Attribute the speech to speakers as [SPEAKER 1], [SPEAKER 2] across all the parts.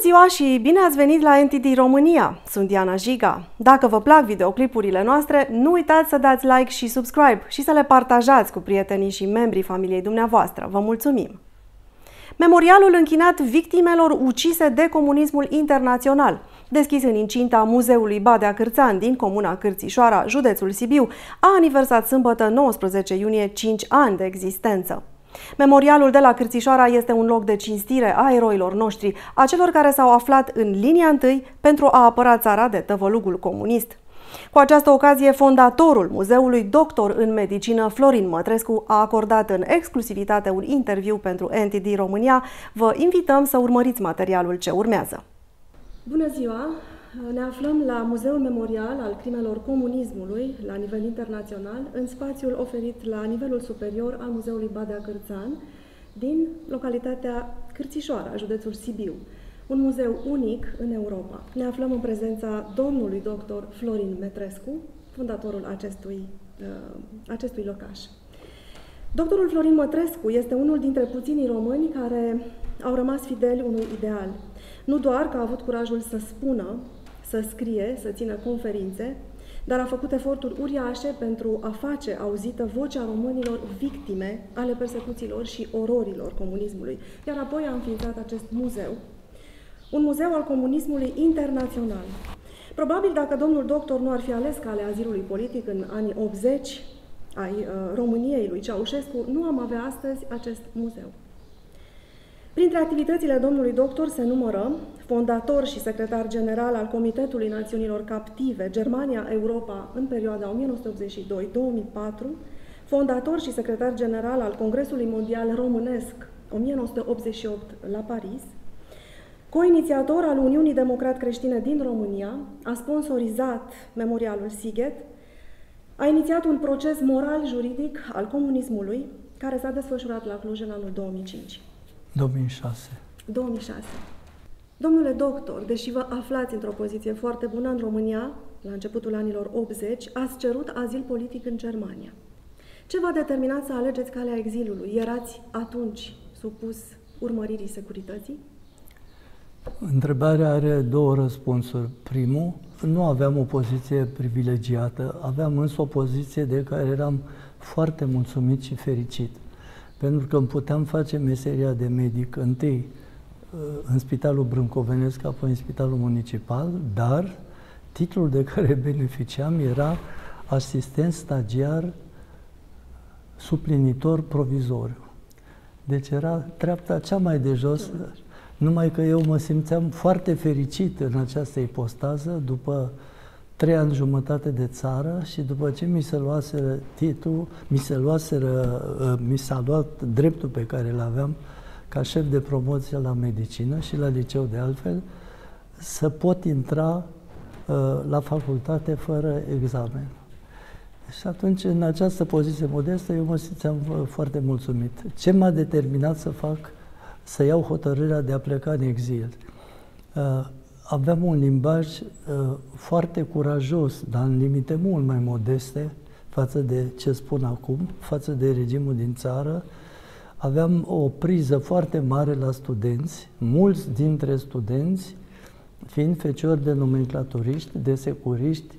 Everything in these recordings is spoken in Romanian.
[SPEAKER 1] ziua și bine ați venit la NTD România! Sunt Diana Jiga. Dacă vă plac videoclipurile noastre, nu uitați să dați like și subscribe și să le partajați cu prietenii și membrii familiei dumneavoastră. Vă mulțumim! Memorialul închinat victimelor ucise de comunismul internațional, deschis în incinta Muzeului Badea Cârțan din comuna Cârțișoara, județul Sibiu, a aniversat sâmbătă 19 iunie 5 ani de existență. Memorialul de la Cârțișoara este un loc de cinstire a eroilor noștri, a celor care s-au aflat în linia întâi pentru a apăra țara de tăvălugul comunist. Cu această ocazie, fondatorul muzeului, doctor în medicină Florin Mătrescu, a acordat în exclusivitate un interviu pentru NTD România. Vă invităm să urmăriți materialul ce urmează. Bună ziua! Ne aflăm la Muzeul Memorial al Crimelor Comunismului la nivel internațional, în spațiul oferit la nivelul superior al Muzeului Badea Cârțan, din localitatea Cârțișoara, județul Sibiu. Un muzeu unic în Europa. Ne aflăm în prezența domnului doctor Florin Metrescu, fundatorul acestui, uh, acestui locaș. Doctorul Florin Mătrescu este unul dintre puținii români care au rămas fideli unui ideal. Nu doar că a avut curajul să spună să scrie, să țină conferințe, dar a făcut eforturi uriașe pentru a face auzită vocea românilor victime ale persecuțiilor și ororilor comunismului. Iar apoi a înființat acest muzeu, un muzeu al comunismului internațional. Probabil dacă domnul doctor nu ar fi ales calea azilului politic în anii 80 ai uh, României lui Ceaușescu, nu am avea astăzi acest muzeu. Printre activitățile domnului doctor se numără fondator și secretar general al Comitetului Națiunilor Captive Germania-Europa în perioada 1982-2004, fondator și secretar general al Congresului Mondial Românesc 1988 la Paris, co-inițiator al Uniunii Democrat Creștine din România, a sponsorizat Memorialul Siget, a inițiat un proces moral-juridic al comunismului care s-a desfășurat la Cluj în anul 2005.
[SPEAKER 2] 2006.
[SPEAKER 1] 2006. Domnule doctor, deși vă aflați într-o poziție foarte bună în România, la începutul anilor 80, ați cerut azil politic în Germania. Ce v-a determinat să alegeți calea exilului? Erați atunci supus urmăririi securității?
[SPEAKER 2] Întrebarea are două răspunsuri. Primul, nu aveam o poziție privilegiată, aveam însă o poziție de care eram foarte mulțumit și fericit pentru că îmi puteam face meseria de medic întâi uh, în Spitalul Brâncovenesc, apoi în Spitalul Municipal, dar titlul de care beneficiam era asistent stagiar suplinitor provizoriu. Deci era treapta cea mai de jos, numai că eu mă simțeam foarte fericit în această ipostază după trei ani jumătate de țară și după ce mi se luaseră titlul, mi se luaseră, uh, mi s-a luat dreptul pe care îl aveam ca șef de promoție la medicină și la liceu de altfel, să pot intra uh, la facultate fără examen. Și atunci, în această poziție modestă, eu mă simțeam uh, foarte mulțumit. Ce m-a determinat să fac, să iau hotărârea de a pleca în exil? aveam un limbaj uh, foarte curajos, dar în limite mult mai modeste față de ce spun acum, față de regimul din țară. Aveam o priză foarte mare la studenți, mulți dintre studenți, fiind feciori de nomenclaturiști, de securiști,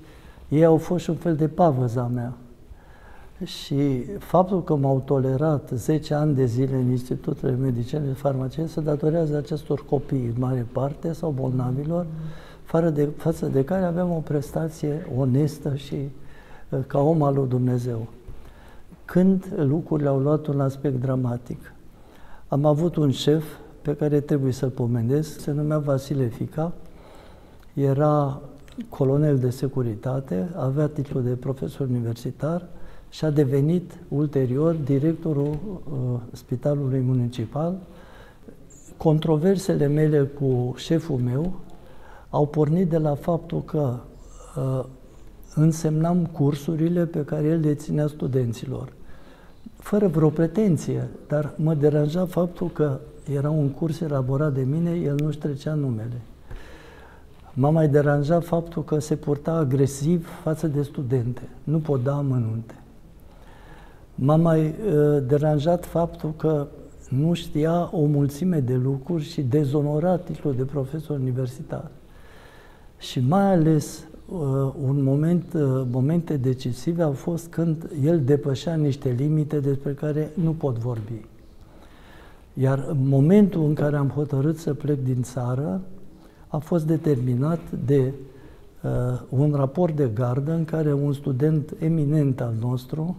[SPEAKER 2] ei au fost și un fel de pavăza mea. Și faptul că m-au tolerat 10 ani de zile în institutele medicine și farmacie se datorează acestor copii, în mare parte, sau bolnavilor, fără de, față de care aveam o prestație onestă și uh, ca om al lui Dumnezeu. Când lucrurile au luat un aspect dramatic, am avut un șef pe care trebuie să-l pomenesc, se numea Vasile Fica, era colonel de securitate, avea titlul de profesor universitar, și a devenit ulterior directorul uh, Spitalului Municipal. Controversele mele cu șeful meu au pornit de la faptul că uh, însemnam cursurile pe care el le ținea studenților. Fără vreo pretenție, dar mă deranja faptul că era un curs elaborat de mine, el nu-și trecea numele. M-a mai deranjat faptul că se purta agresiv față de studente. Nu pot da amănunte. M-a mai uh, deranjat faptul că nu știa o mulțime de lucruri și dezonora titlul de profesor universitar. Și mai ales uh, un moment, uh, momente decisive au fost când el depășea niște limite despre care nu pot vorbi. Iar momentul în care am hotărât să plec din țară a fost determinat de uh, un raport de gardă în care un student eminent al nostru,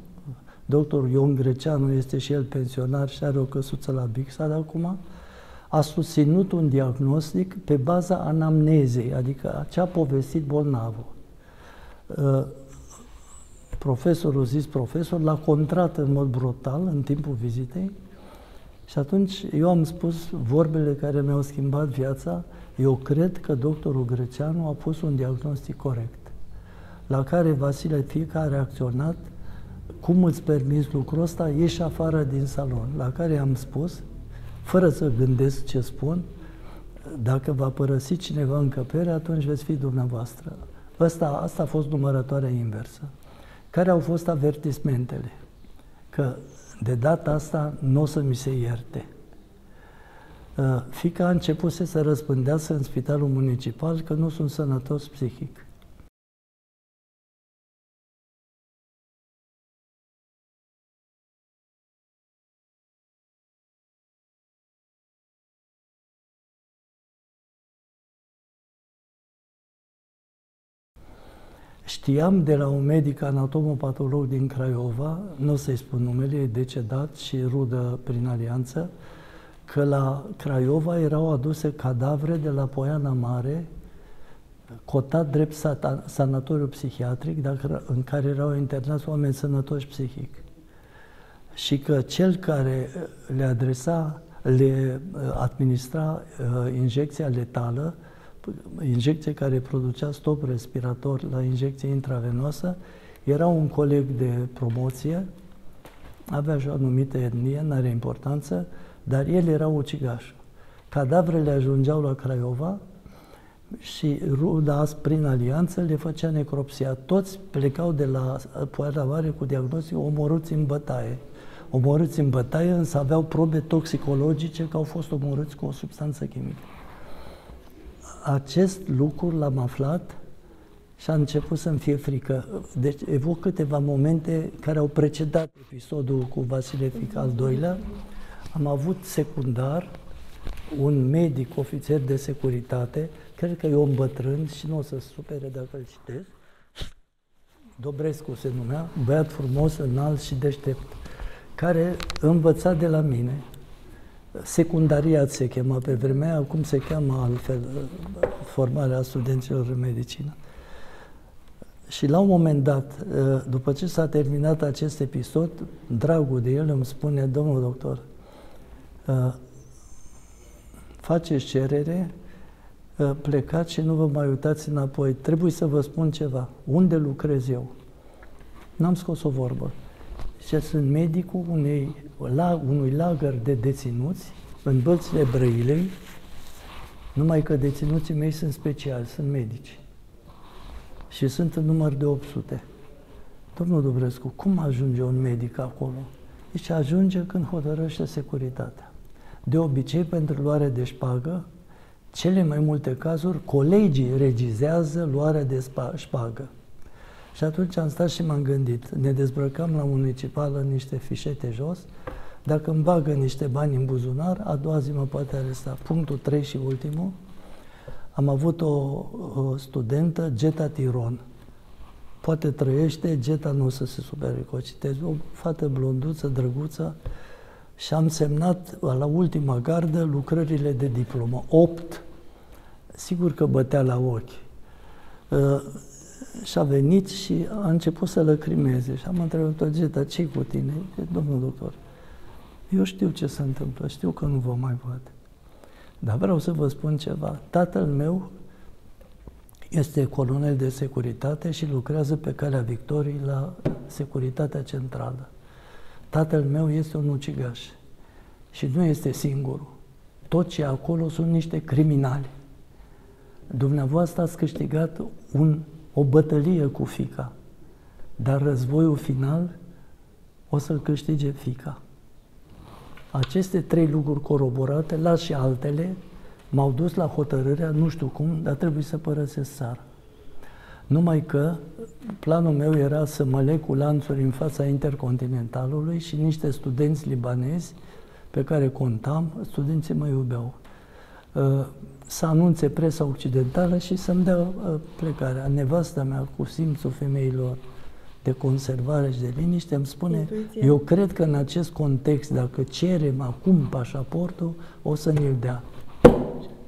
[SPEAKER 2] doctor Ion Greceanu, este și el pensionar și are o căsuță la Bixad acum, a susținut un diagnostic pe baza anamnezei, adică ce a povestit bolnavul. Uh, profesorul, zis profesor, l-a contrat în mod brutal în timpul vizitei și atunci eu am spus vorbele care mi-au schimbat viața, eu cred că doctorul Greceanu a pus un diagnostic corect. La care Vasile Fica a reacționat, cum îți permis lucrul ăsta, ieși afară din salon. La care am spus, fără să gândesc ce spun, dacă va părăsi cineva încăperea, atunci veți fi dumneavoastră. Asta, asta a fost numărătoarea inversă. Care au fost avertismentele? Că de data asta nu o să mi se ierte. Uh, fica a început să răspândească în spitalul municipal că nu sunt sănătos psihic. Știam de la un medic anatomopatolog din Craiova, nu o să-i spun numele, e decedat și rudă prin alianță, că la Craiova erau aduse cadavre de la Poiana Mare, cotat drept sanatoriu psihiatric, dacă, în care erau internați oameni sănătoși psihic. Și că cel care le adresa, le uh, administra uh, injecția letală, injecție care producea stop respirator la injecție intravenoasă, era un coleg de promoție, avea și o anumită etnie, nu are importanță, dar el era ucigaș. Cadavrele ajungeau la Craiova și ruda prin alianță le făcea necropsia. Toți plecau de la Poiana Mare cu diagnostic omorâți în bătaie. Omorâți în bătaie, însă aveau probe toxicologice că au fost omorâți cu o substanță chimică acest lucru l-am aflat și a început să-mi fie frică. Deci evoc câteva momente care au precedat episodul cu Vasile Fic al doilea. Am avut secundar un medic ofițer de securitate, cred că e un bătrân și nu o să supere dacă îl citesc, Dobrescu se numea, băiat frumos, înalt și deștept, care învăța de la mine secundariat se chema pe vremea, acum se cheamă altfel formarea studenților în medicină. Și la un moment dat, după ce s-a terminat acest episod, dragul de el îmi spune, domnul doctor, faceți cerere, plecați și nu vă mai uitați înapoi. Trebuie să vă spun ceva. Unde lucrez eu? N-am scos o vorbă. Și sunt medicul unei, la, unui lagăr de deținuți în bălțile Brăilei, numai că deținuții mei sunt speciali, sunt medici. Și sunt în număr de 800. Domnul Dubrescu, cum ajunge un medic acolo? Deci ajunge când hotărăște securitatea. De obicei, pentru luare de șpagă, cele mai multe cazuri, colegii regizează luarea de șpagă. Și atunci am stat și m-am gândit. Ne dezbrăcam la municipală în niște fișete jos. Dacă îmi bagă niște bani în buzunar, a doua zi mă poate aresta. Punctul 3 și ultimul. Am avut o, o studentă, Geta Tiron. Poate trăiește, Geta nu o să se supere că o citez. O fată blonduță, drăguță. Și am semnat la ultima gardă lucrările de diplomă. 8. Sigur că bătea la ochi uh, și a venit și a început să lăcrimeze. Și am întrebat-o, Geta, ce cu tine? Domnul doctor, eu știu ce se întâmplă, știu că nu vă mai văd. Dar vreau să vă spun ceva. Tatăl meu este colonel de securitate și lucrează pe calea Victoriei la Securitatea Centrală. Tatăl meu este un ucigaș și nu este singurul. Tot ce acolo sunt niște criminali. Dumneavoastră ați câștigat un o bătălie cu fica, dar războiul final o să-l câștige fica. Aceste trei lucruri coroborate, la și altele, m-au dus la hotărârea, nu știu cum, dar trebuie să părăsesc țara. Numai că planul meu era să mă leg cu lanțuri în fața Intercontinentalului și niște studenți libanezi pe care contam, studenții mă iubeau. Uh, să anunțe presa occidentală și să-mi dea uh, plecarea. Nevasta mea, cu simțul femeilor de conservare și de liniște, îmi spune, Intuiție. eu cred că în acest context, dacă cerem acum pașaportul, o să ne-l dea. Așa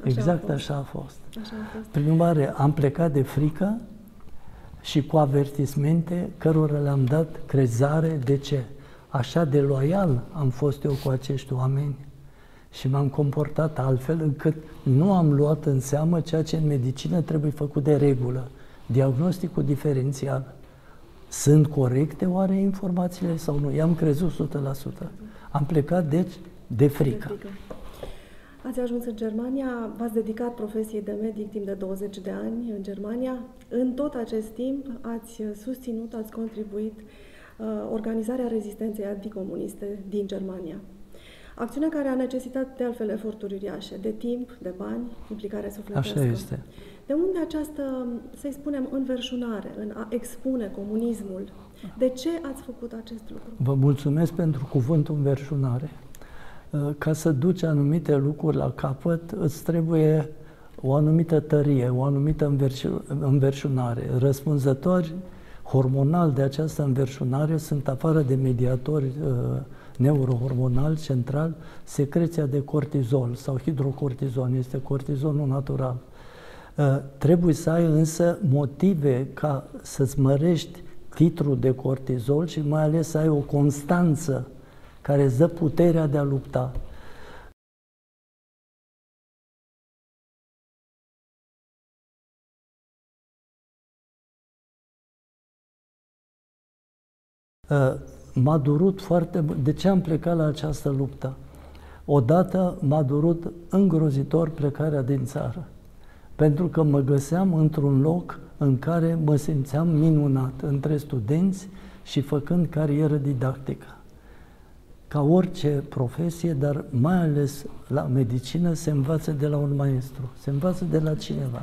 [SPEAKER 2] exact a așa a fost. Așa a fost. Prin urmare, am plecat de frică și cu avertismente cărora le-am dat crezare. De ce? Așa de loial am fost eu cu acești oameni și m-am comportat altfel încât nu am luat în seamă ceea ce în medicină trebuie făcut de regulă, diagnosticul diferențial. Sunt corecte oare informațiile sau nu? I-am crezut 100%. Am plecat, deci, de frică. De frică.
[SPEAKER 1] Ați ajuns în Germania, v-ați dedicat profesiei de medic timp de 20 de ani în Germania. În tot acest timp ați susținut, ați contribuit uh, organizarea rezistenței anticomuniste din Germania. Acțiune care a necesitat de altfel eforturi uriașe, de timp, de bani, implicare sufletească.
[SPEAKER 2] Așa este.
[SPEAKER 1] De unde această, să-i spunem, înverșunare în a expune comunismul? De ce ați făcut acest lucru?
[SPEAKER 2] Vă mulțumesc pentru cuvântul înverșunare. Uh, ca să duci anumite lucruri la capăt, îți trebuie o anumită tărie, o anumită înverșunare. Răspunzători hormonal de această înverșunare sunt afară de mediatori uh, neurohormonal central, secreția de cortizol sau hidrocortizon, este cortizonul natural. Uh, trebuie să ai însă motive ca să-ți mărești titlul de cortizol și mai ales să ai o constanță care îți dă puterea de a lupta. Uh, m-a durut foarte mult. De ce am plecat la această luptă? Odată m-a durut îngrozitor plecarea din țară, pentru că mă găseam într-un loc în care mă simțeam minunat, între studenți și făcând carieră didactică. Ca orice profesie, dar mai ales la medicină, se învață de la un maestru, se învață de la cineva.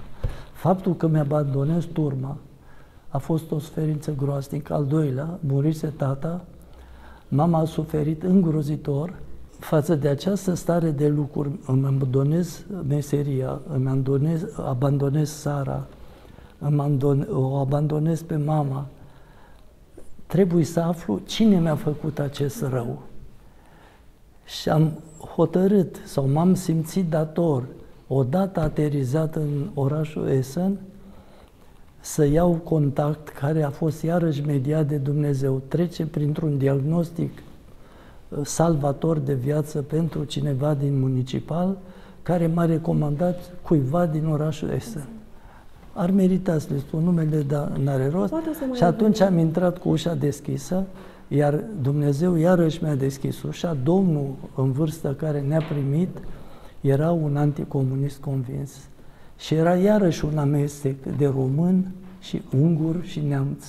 [SPEAKER 2] Faptul că mi-abandonez turma a fost o suferință groaznică. Al doilea, murise tata, Mama a suferit îngrozitor față de această stare de lucruri. Îmi abandonez meseria, îmi abandonez, abandonez Sara, îmi o abandonez pe mama. Trebuie să aflu cine mi-a făcut acest rău. Și am hotărât sau m-am simțit dator, odată aterizat în orașul Essen, să iau contact, care a fost iarăși mediat de Dumnezeu, trece printr-un diagnostic uh, salvator de viață pentru cineva din municipal, care m-a recomandat cuiva din orașul Essen. Ar merita să le spun numele, dar n-are rost. Și atunci am intrat cu ușa deschisă, iar Dumnezeu iarăși mi-a deschis ușa. Domnul în vârstă care ne-a primit era un anticomunist convins. Și era iarăși un amestec de român și ungur și neamț.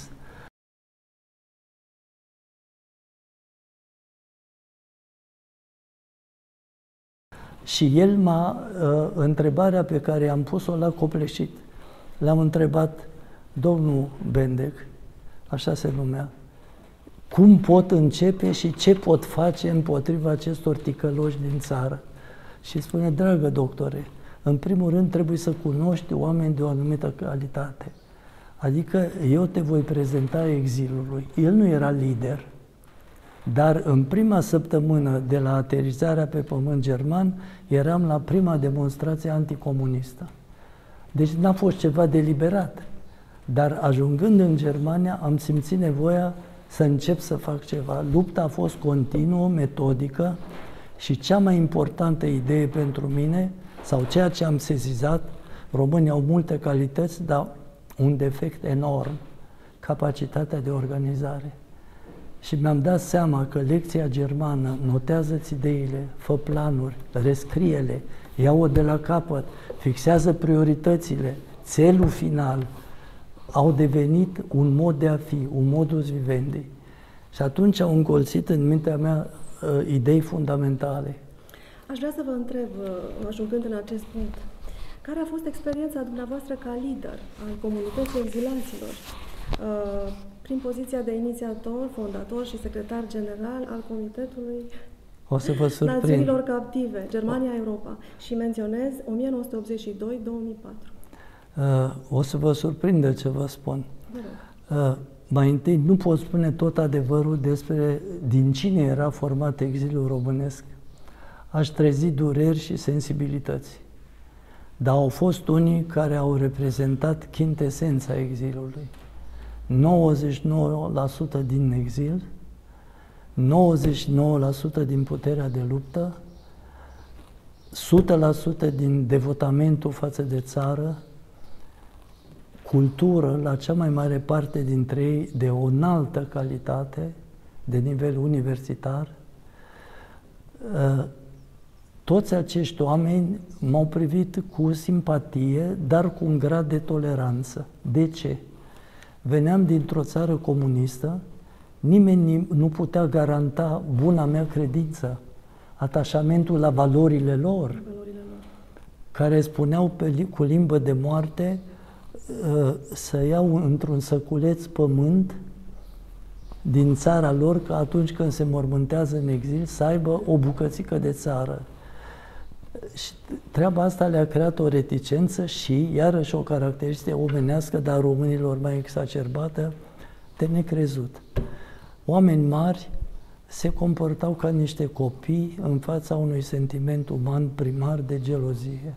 [SPEAKER 2] Și el m-a, uh, întrebarea pe care am pus-o l-a copleșit. L-am întrebat, domnul Bendec, așa se numea, cum pot începe și ce pot face împotriva acestor ticăloși din țară? Și spune, dragă doctore, în primul rând trebuie să cunoști oameni de o anumită calitate. Adică eu te voi prezenta exilului. El nu era lider, dar în prima săptămână de la aterizarea pe pământ german, eram la prima demonstrație anticomunistă. Deci n-a fost ceva deliberat. Dar ajungând în Germania, am simțit nevoia să încep să fac ceva. Lupta a fost continuă, metodică și cea mai importantă idee pentru mine sau ceea ce am sezizat, românii au multe calități, dar un defect enorm, capacitatea de organizare. Și mi-am dat seama că lecția germană, notează-ți ideile, fă planuri, rescrie-le, ia-o de la capăt, fixează prioritățile, țelul final, au devenit un mod de a fi, un modus vivendi. Și atunci au încolțit în mintea mea uh, idei fundamentale.
[SPEAKER 1] Aș vrea să vă întreb, uh, ajungând în acest punct, care a fost experiența dumneavoastră ca lider al comunității exilaților, uh, prin poziția de inițiator, fondator și secretar general al Comitetului
[SPEAKER 2] o să vă surprind.
[SPEAKER 1] Națiunilor Captive, Germania-Europa și menționez 1982-2004.
[SPEAKER 2] Uh, o să vă surprindă ce vă spun. Uh, mai întâi, nu pot spune tot adevărul despre din cine era format exilul românesc. Aș trezi dureri și sensibilități. Dar au fost unii care au reprezentat chintesența exilului. 99% din exil, 99% din puterea de luptă, 100% din devotamentul față de țară, cultură la cea mai mare parte dintre ei de o înaltă calitate, de nivel universitar. Uh, toți acești oameni m-au privit cu simpatie, dar cu un grad de toleranță. De ce? Veneam dintr-o țară comunistă, nimeni nu putea garanta buna mea credință, atașamentul la valorile lor, care spuneau pe, cu limbă de moarte uh, să iau într-un săculeț pământ din țara lor, că atunci când se mormântează în exil, să aibă o bucățică de țară. Și treaba asta le-a creat o reticență și, iarăși, o caracteristică omenească, dar românilor mai exacerbată, de necrezut. Oameni mari se comportau ca niște copii în fața unui sentiment uman primar de gelozie.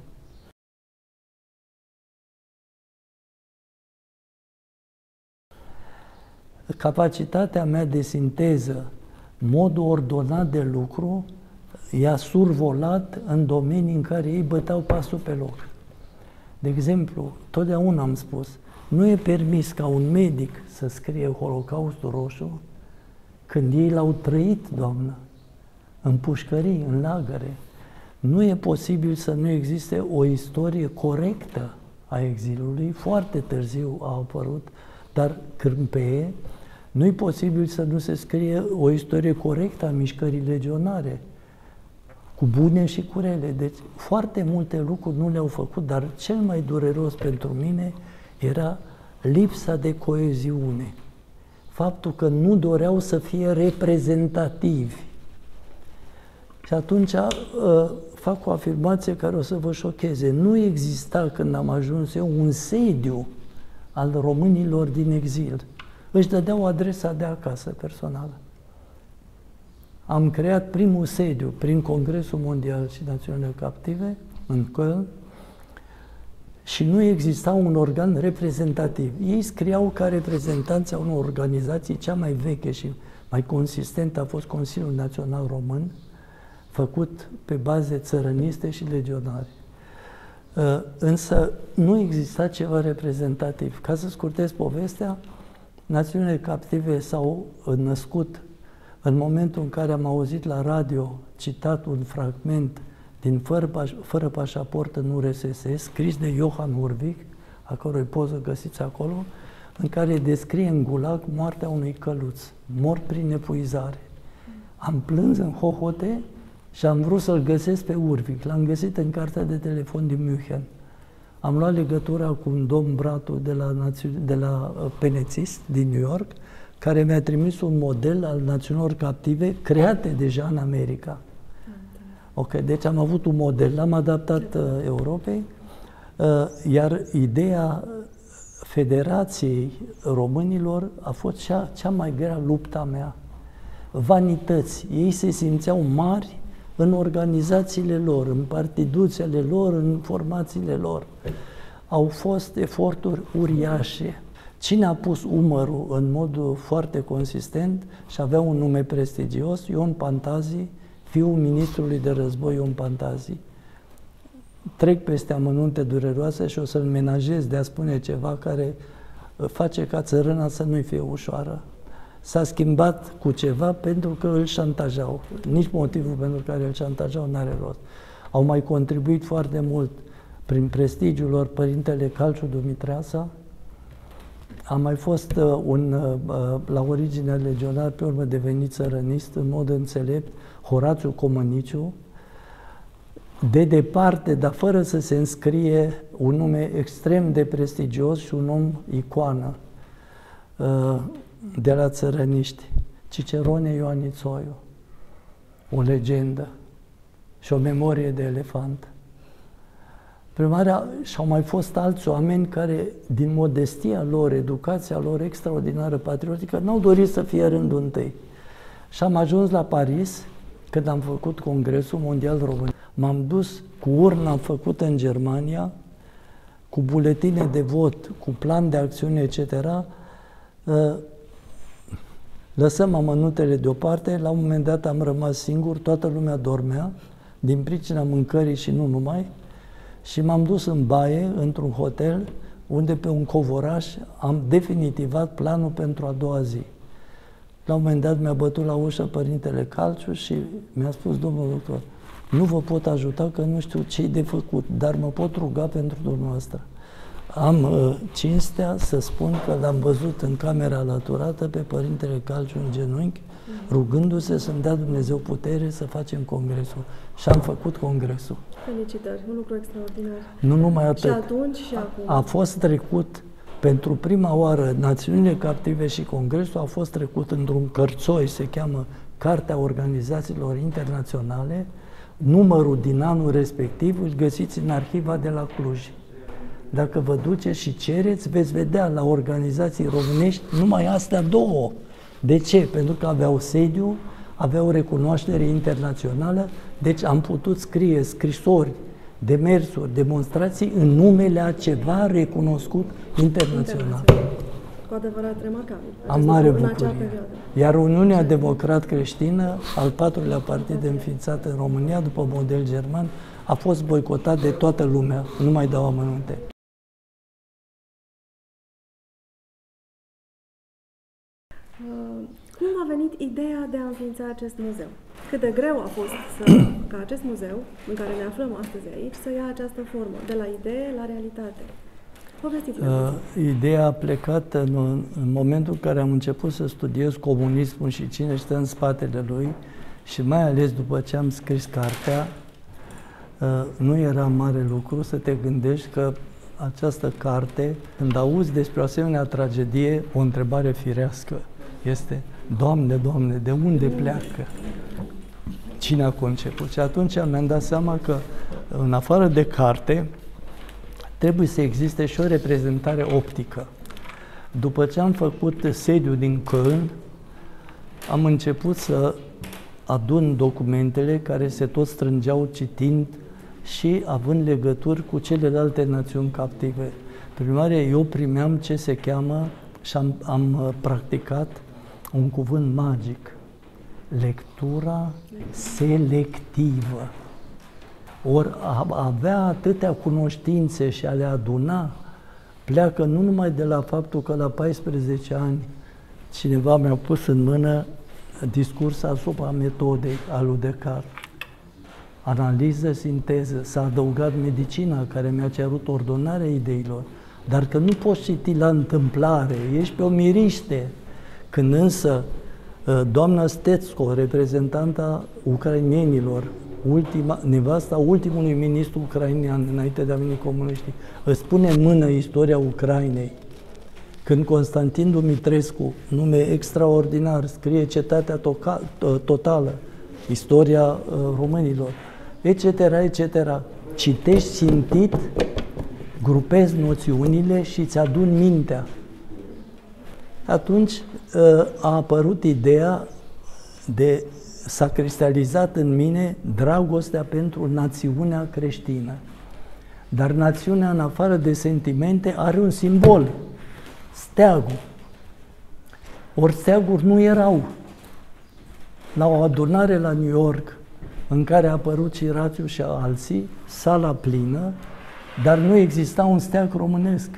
[SPEAKER 2] Capacitatea mea de sinteză, modul ordonat de lucru, i-a survolat în domenii în care ei băteau pasul pe loc. De exemplu, totdeauna am spus, nu e permis ca un medic să scrie Holocaustul Roșu când ei l-au trăit, Doamnă, în pușcării, în lagăre. Nu e posibil să nu existe o istorie corectă a exilului, foarte târziu a apărut, dar cârmpeie, nu e posibil să nu se scrie o istorie corectă a mișcării legionare, cu bune și cu rele. Deci foarte multe lucruri nu le-au făcut, dar cel mai dureros pentru mine era lipsa de coeziune. Faptul că nu doreau să fie reprezentativi. Și atunci uh, fac o afirmație care o să vă șocheze. Nu exista când am ajuns eu un sediu al românilor din exil. Își dădeau adresa de acasă personală am creat primul sediu prin Congresul Mondial și Națiunile Captive în Köln și nu exista un organ reprezentativ. Ei scriau ca reprezentanți a unor organizații, cea mai veche și mai consistentă a fost Consiliul Național Român, făcut pe baze țărăniste și legionare. Uh, însă nu exista ceva reprezentativ. Ca să scurtez povestea, Națiunile Captive s-au născut în momentul în care am auzit la radio citat un fragment din Fără, paș- fără pașaport în URSS, scris de Johan Urvig, a cărui poză găsiți acolo, în care descrie în gulag moartea unui căluț, mort prin epuizare. Am plâns în hohote și am vrut să-l găsesc pe Urvig. L-am găsit în cartea de telefon din München. Am luat legătura cu un domn Bratu de la, de la uh, Penețist din New York care mi-a trimis un model al națiunilor captive create deja în America. Ok, deci am avut un model, l-am adaptat uh, Europei, uh, iar ideea Federației Românilor a fost cea, cea mai grea lupta mea. Vanități. Ei se simțeau mari în organizațiile lor, în partiduțele lor, în formațiile lor. Au fost eforturi uriașe Cine a pus umărul în mod foarte consistent și avea un nume prestigios? Ion Pantazi, fiul ministrului de război Ion Pantazi. Trec peste amănunte dureroase și o să-l menajez de a spune ceva care face ca țărâna să nu-i fie ușoară. S-a schimbat cu ceva pentru că îl șantajau. Nici motivul pentru care îl șantajau nu are rost. Au mai contribuit foarte mult prin prestigiul lor Părintele Calciu Dumitreasa, Am mai fost uh, un, uh, la originea legionar, pe urmă devenit țărănist, în mod înțelept, Horațiu Comăniciu, de departe, dar fără să se înscrie un nume extrem de prestigios și un om icoană uh, de la țărăniști, Cicerone Ioanițoiu, o legendă și o memorie de elefant. Primarea și au mai fost alți oameni care, din modestia lor, educația lor extraordinară patriotică, n-au dorit să fie rândul întâi. Și am ajuns la Paris, când am făcut Congresul Mondial Român. M-am dus cu urna făcută în Germania, cu buletine de vot, cu plan de acțiune, etc. Uh, lăsăm amănuntele deoparte, la un moment dat am rămas singur, toată lumea dormea, din pricina mâncării și nu numai, și m-am dus în baie, într-un hotel, unde pe un covoraș am definitivat planul pentru a doua zi. La un moment dat mi-a bătut la ușă părintele Calciu și mi-a spus, domnul doctor, nu vă pot ajuta că nu știu ce de făcut, dar mă pot ruga pentru dumneavoastră. Am uh, cinstea să spun că l-am văzut în camera alăturată pe părintele Calciu în genunchi, rugându-se să-mi dea Dumnezeu putere să facem congresul. Și am făcut congresul.
[SPEAKER 1] Felicitări, un lucru extraordinar.
[SPEAKER 2] Nu numai atât. Și
[SPEAKER 1] atunci și acum.
[SPEAKER 2] A fost trecut pentru prima oară Națiunile Captive și Congresul a fost trecut într-un cărțoi, se cheamă Cartea Organizațiilor Internaționale, numărul din anul respectiv îl găsiți în arhiva de la Cluj. Dacă vă duceți și cereți, veți vedea la organizații românești numai astea două. De ce? Pentru că aveau sediu, aveau recunoaștere internațională, deci am putut scrie scrisori, demersuri, demonstrații în numele a ceva recunoscut internațional. internațional.
[SPEAKER 1] Cu adevărat remarcabil.
[SPEAKER 2] Am mare bucurie. Iar Uniunea Democrat Creștină, al patrulea partid înființat în România, după model german, a fost boicotat de toată lumea. Nu mai dau amănunte.
[SPEAKER 1] Cum a venit ideea de a înființa acest muzeu? Cât de greu a fost să, ca acest muzeu, în care ne aflăm astăzi aici, să ia această formă, de la idee la realitate?
[SPEAKER 2] Uh, ideea a plecat în, în momentul în care am început să studiez comunismul și cine stă în spatele lui și mai ales după ce am scris cartea, uh, nu era mare lucru să te gândești că această carte, când auzi despre o asemenea tragedie, o întrebare firească este Doamne, Doamne, de unde pleacă? Cine a conceput? Și atunci mi-am dat seama că, în afară de carte, trebuie să existe și o reprezentare optică. După ce am făcut sediu din Köln, am început să adun documentele care se tot strângeau citind și având legături cu celelalte națiuni captive. Prin urmare, eu primeam ce se cheamă și am, am uh, practicat un cuvânt magic, lectura selectivă. Ori a avea atâtea cunoștințe și a le aduna, pleacă nu numai de la faptul că la 14 ani cineva mi-a pus în mână discurs asupra metodei a lui Descartes. Analiză, sinteză, s-a adăugat medicina care mi-a cerut ordonarea ideilor, dar că nu poți citi la întâmplare, ești pe o miriște. Când însă ă, doamna Stetsko, reprezentanta ucrainienilor, ultima, nevasta ultimului ministru ucrainean înainte de a veni comuniștii, îți pune în mână istoria Ucrainei. Când Constantin Dumitrescu, nume extraordinar, scrie Cetatea Totală, istoria uh, românilor, etc., etc., citești simtit, grupezi noțiunile și îți adun mintea. Atunci uh, a apărut ideea de s-a cristalizat în mine dragostea pentru națiunea creștină. Dar națiunea, în afară de sentimente, are un simbol, steagul. Ori steaguri nu erau. La o adunare la New York, în care a apărut Cirațiu și alții, sala plină, dar nu exista un steag românesc.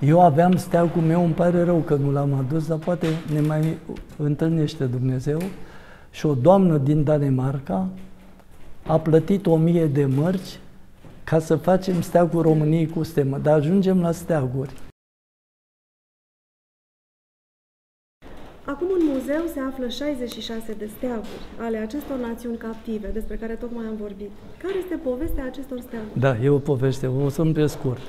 [SPEAKER 2] Eu aveam steagul meu, îmi pare rău că nu l-am adus, dar poate ne mai întâlnește Dumnezeu. Și o doamnă din Danemarca a plătit o mie de mărci ca să facem steagul României cu stemă. Dar ajungem la steaguri.
[SPEAKER 1] Acum în muzeu se află 66 de steaguri ale acestor națiuni captive, despre care tocmai am vorbit. Care este povestea acestor steaguri?
[SPEAKER 2] Da, e o poveste, o să-mi pe scurt.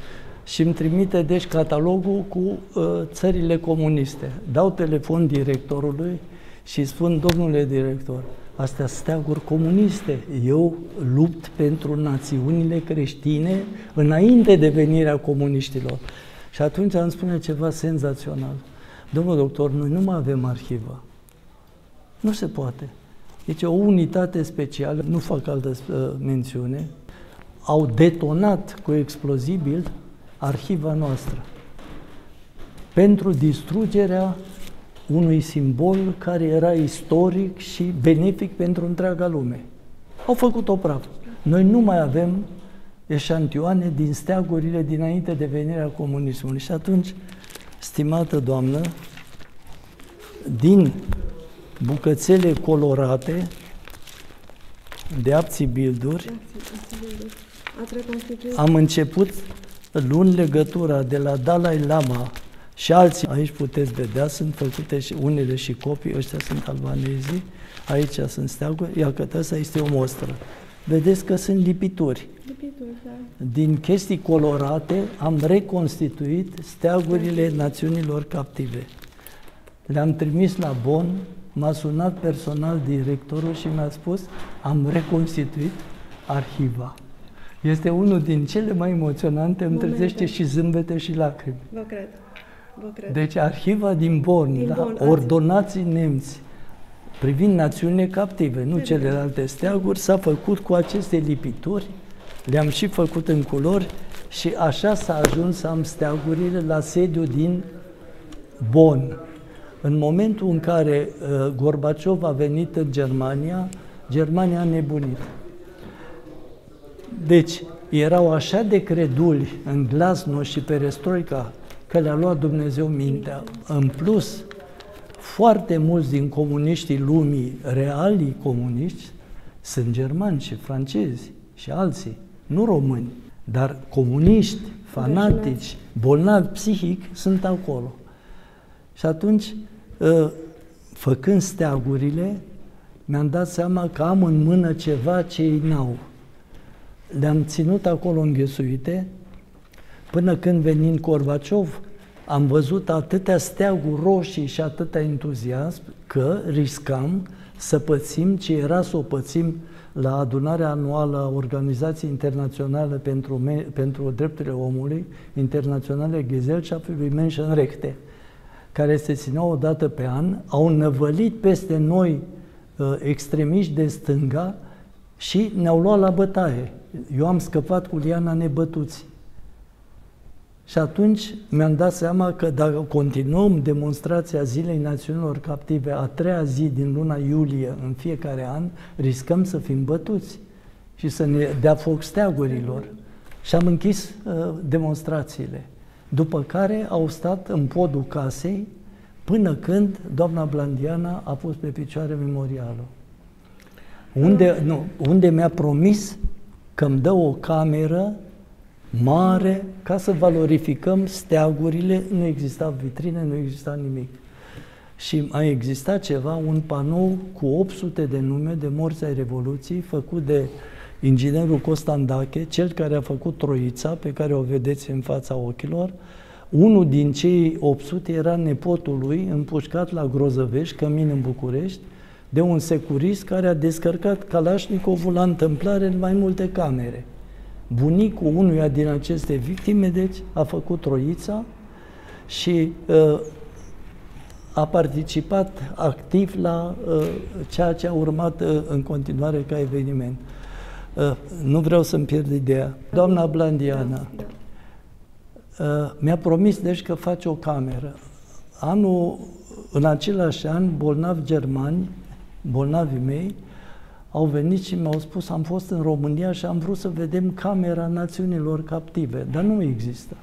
[SPEAKER 2] Și îmi trimite, deci, catalogul cu uh, țările comuniste. Dau telefon directorului și spun, domnule director, astea steaguri comuniste. Eu lupt pentru națiunile creștine înainte de venirea comuniștilor. Și atunci îmi spune ceva senzațional. Domnul doctor, noi nu mai avem arhivă. Nu se poate. Deci o unitate specială, nu fac altă uh, mențiune, au detonat cu explozibil arhiva noastră pentru distrugerea unui simbol care era istoric și benefic pentru întreaga lume. Au făcut o praf. Noi nu mai avem eșantioane din steagurile dinainte de venirea comunismului. Și atunci, stimată doamnă, din bucățele colorate de abții bilduri, am început luni legătura de la Dalai Lama și alții, aici puteți vedea, sunt făcute și unele și copii, ăștia sunt albanezii, aici sunt steaguri, iar că asta este o mostră. Vedeți că sunt lipituri. Lipituri, da. Din chestii colorate am reconstituit steagurile națiunilor captive. Le-am trimis la Bonn, m-a sunat personal directorul și mi-a spus am reconstituit arhiva. Este unul din cele mai emoționante, îmi trezește și zâmbete și lacrimi.
[SPEAKER 1] Vă cred. Vă cred.
[SPEAKER 2] Deci arhiva din Bonn, din la Bonn, ordonații azi. nemți, privind națiunile captive, nu celelalte steaguri, s-a făcut cu aceste lipituri, le-am și făcut în culori și așa s-a ajuns să am steagurile la sediu din Bonn. În momentul în care uh, Gorbaciov a venit în Germania, Germania a nebunit. Deci, erau așa de creduli în glasnost și perestroica că le-a luat Dumnezeu mintea. În plus, foarte mulți din comuniștii lumii, realii comuniști, sunt germani și francezi și alții, nu români, dar comuniști, fanatici, bolnavi psihic, sunt acolo. Și atunci, ă, făcând steagurile, mi-am dat seama că am în mână ceva ce ei n-au. Le-am ținut acolo înghesuite, până când venind Corbaciov, am văzut atâtea steaguri roșii și atâta entuziasm că riscam să pățim ce era să o pățim la adunarea anuală a Organizației Internaționale pentru, pentru Drepturile Omului, Internaționale Gesellschaft für Menschenrechte, care se țineau o dată pe an, au năvălit peste noi uh, extremiști de stânga și ne-au luat la bătaie. Eu am scăpat cu liana nebătuți. Și atunci mi-am dat seama că dacă continuăm demonstrația Zilei Națiunilor Captive a treia zi din luna iulie în fiecare an, riscăm să fim bătuți și să ne dea foc steagurilor. Și am închis uh, demonstrațiile. După care au stat în podul casei până când doamna Blandiana a pus pe picioare memorialul. Unde, nu, unde mi-a promis că îmi dă o cameră mare ca să valorificăm steagurile, nu exista vitrine, nu exista nimic. Și a existat ceva, un panou cu 800 de nume de morți ai Revoluției, făcut de inginerul Costandache, cel care a făcut Troița, pe care o vedeți în fața ochilor. Unul din cei 800 era nepotul lui, împușcat la Grozăvești, cămin în București, de un securist care a descărcat Kalashnikovul la întâmplare în mai multe camere. Bunicul unuia din aceste victime, deci, a făcut troița și uh, a participat activ la uh, ceea ce a urmat uh, în continuare ca eveniment. Uh, nu vreau să-mi pierd ideea. Doamna Blandiana da, da. uh, mi-a promis, deci, că face o cameră. Anul, în același an, bolnavi germani, bolnavii mei, au venit și mi-au spus, am fost în România și am vrut să vedem camera națiunilor captive, dar nu există.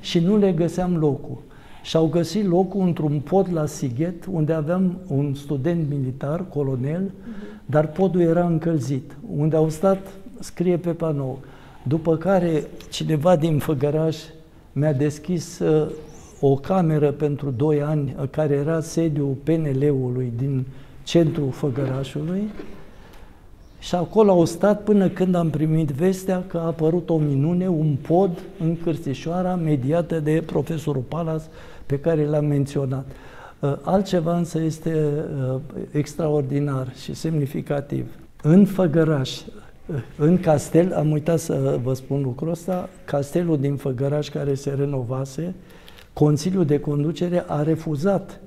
[SPEAKER 2] Și nu le găseam locul. și au găsit locul într-un pod la Sighet, unde aveam un student militar, colonel, uh-huh. dar podul era încălzit. Unde au stat, scrie pe panou. După care cineva din Făgăraș mi-a deschis uh, o cameră pentru doi ani, uh, care era sediul PNL-ului din centrul Făgărașului, și acolo au stat până când am primit vestea că a apărut o minune, un pod în Cârțișoara, mediată de profesorul Palas, pe care l-am menționat. Uh, altceva însă este uh, extraordinar și semnificativ. În Făgăraș, uh, în castel, am uitat să vă spun lucrul ăsta, castelul din Făgăraș care se renovase, Consiliul de Conducere a refuzat,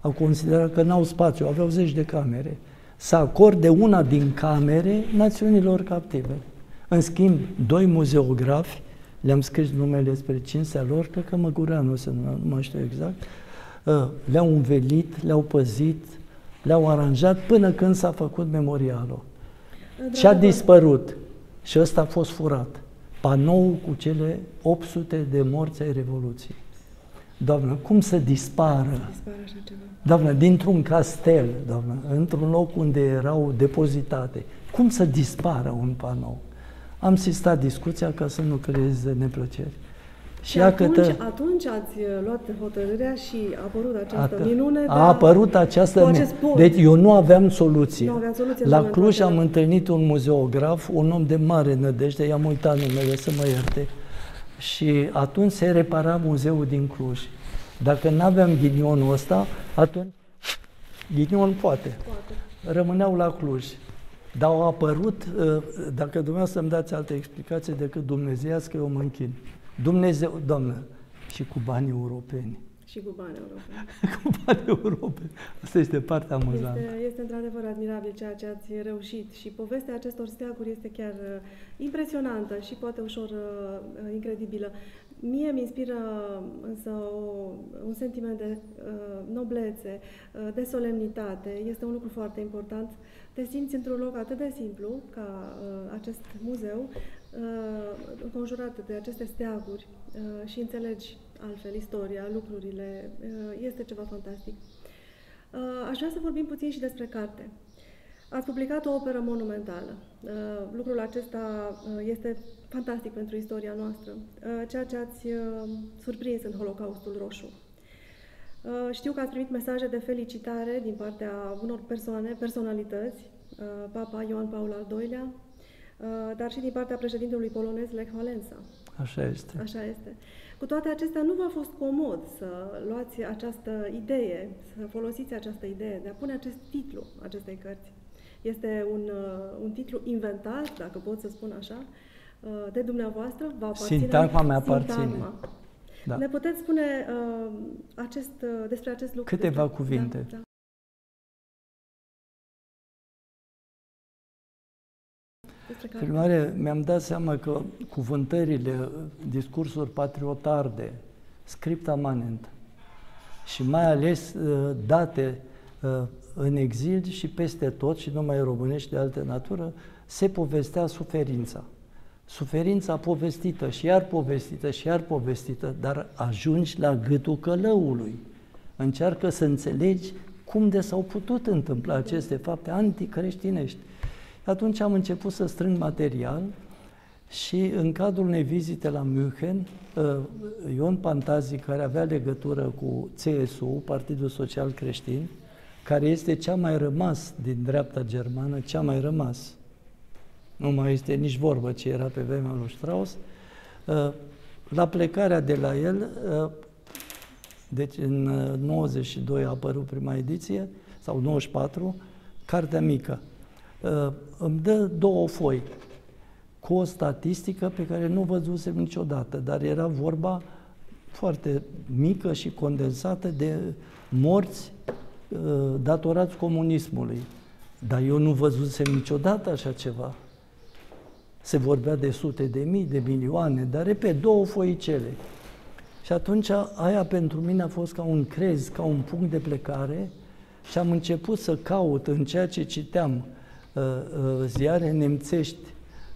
[SPEAKER 2] au considerat că n-au spațiu, aveau zeci de camere să acorde una din camere națiunilor captive. În schimb, doi muzeografi, le-am scris numele spre cinstea lor, cred că Măgureanu, să nu, nu mai știu exact, ă, le-au învelit, le-au păzit, le-au aranjat până când s-a făcut memorialul. Ce a dispărut? Și ăsta a fost furat. Panou cu cele 800 de morți ai Revoluției. Doamnă, cum să dispară? dispară așa ceva. Doamnă, dintr-un castel, doamnă, într-un loc unde erau depozitate, cum să dispară un panou? Am sistat discuția ca să nu creeze neplăceri.
[SPEAKER 1] Și, și atunci, tă... atunci ați uh, luat hotărârea și a apărut această a, minune.
[SPEAKER 2] A apărut această minune. Deci eu nu aveam soluție.
[SPEAKER 1] Nu aveam soluție
[SPEAKER 2] La Cluj am întâlnit un muzeograf, un om de mare nădejde, i-am uitat numele să mă ierte. Și atunci se repara muzeul din Cluj. Dacă nu aveam ghinionul ăsta, atunci ghinion poate. poate. Rămâneau la Cluj. Dar au apărut, uh, dacă dumneavoastră îmi dați alte explicații decât dumnezeiască, eu mă închin. Dumnezeu, doamnă, și cu banii europeni.
[SPEAKER 1] Și cu bani europeni.
[SPEAKER 2] cu bani europeni. Asta este partea amuzantă.
[SPEAKER 1] Este, este într-adevăr admirabil ceea ce ați reușit și povestea acestor steaguri este chiar uh, impresionantă și poate ușor uh, incredibilă. Mie mi inspiră însă o, un sentiment de uh, noblețe, uh, de solemnitate. Este un lucru foarte important. Te simți într-un loc atât de simplu ca uh, acest muzeu, uh, înconjurat de aceste steaguri uh, și înțelegi altfel istoria, lucrurile. Uh, este ceva fantastic. Uh, aș vrea să vorbim puțin și despre carte. Ați publicat o operă monumentală. Uh, lucrul acesta uh, este fantastic pentru istoria noastră, uh, ceea ce ați surprins în Holocaustul Roșu. Știu că ați primit mesaje de felicitare din partea unor persoane, personalități, Papa Ioan Paul al II-lea, dar și din partea președintelui polonez Lech Walesa.
[SPEAKER 2] Așa este.
[SPEAKER 1] Așa este. Cu toate acestea, nu v-a fost comod să luați această idee, să folosiți această idee de a pune acest titlu acestei cărți. Este un, uh, un titlu inventat, dacă pot să spun așa, uh, de dumneavoastră.
[SPEAKER 2] Va aparține, sintagma mea aparține.
[SPEAKER 1] Da. Ne puteți spune uh, acest, uh, despre acest lucru?
[SPEAKER 2] Câteva despre... cuvinte. Da, da. Prin mi-am dat seama că cuvântările, discursuri patriotarde, scripta manent și mai ales uh, date uh, în exil și peste tot, și numai românești de altă natură, se povestea suferința. Suferința povestită și iar povestită și iar povestită, dar ajungi la gâtul călăului. Încearcă să înțelegi cum de s-au putut întâmpla aceste fapte anticreștinești. Atunci am început să strâng material și în cadrul unei vizite la München, uh, Ion Pantazi, care avea legătură cu CSU, Partidul Social Creștin, care este cea mai rămas din dreapta germană, cea mai rămas. Nu mai este nici vorbă ce era pe vremea lui Strauss. Uh, la plecarea de la el, uh, deci în 92 uh, a apărut prima ediție, sau 94, Cartea Mică. Îmi dă două foi cu o statistică pe care nu văzusem niciodată, dar era vorba foarte mică și condensată de morți Uh, datorați comunismului. Dar eu nu văzusem niciodată așa ceva. Se vorbea de sute de mii, de milioane, dar repet, două foicele. Și atunci aia pentru mine a fost ca un crez, ca un punct de plecare și am început să caut în ceea ce citeam uh, uh, ziare nemțești,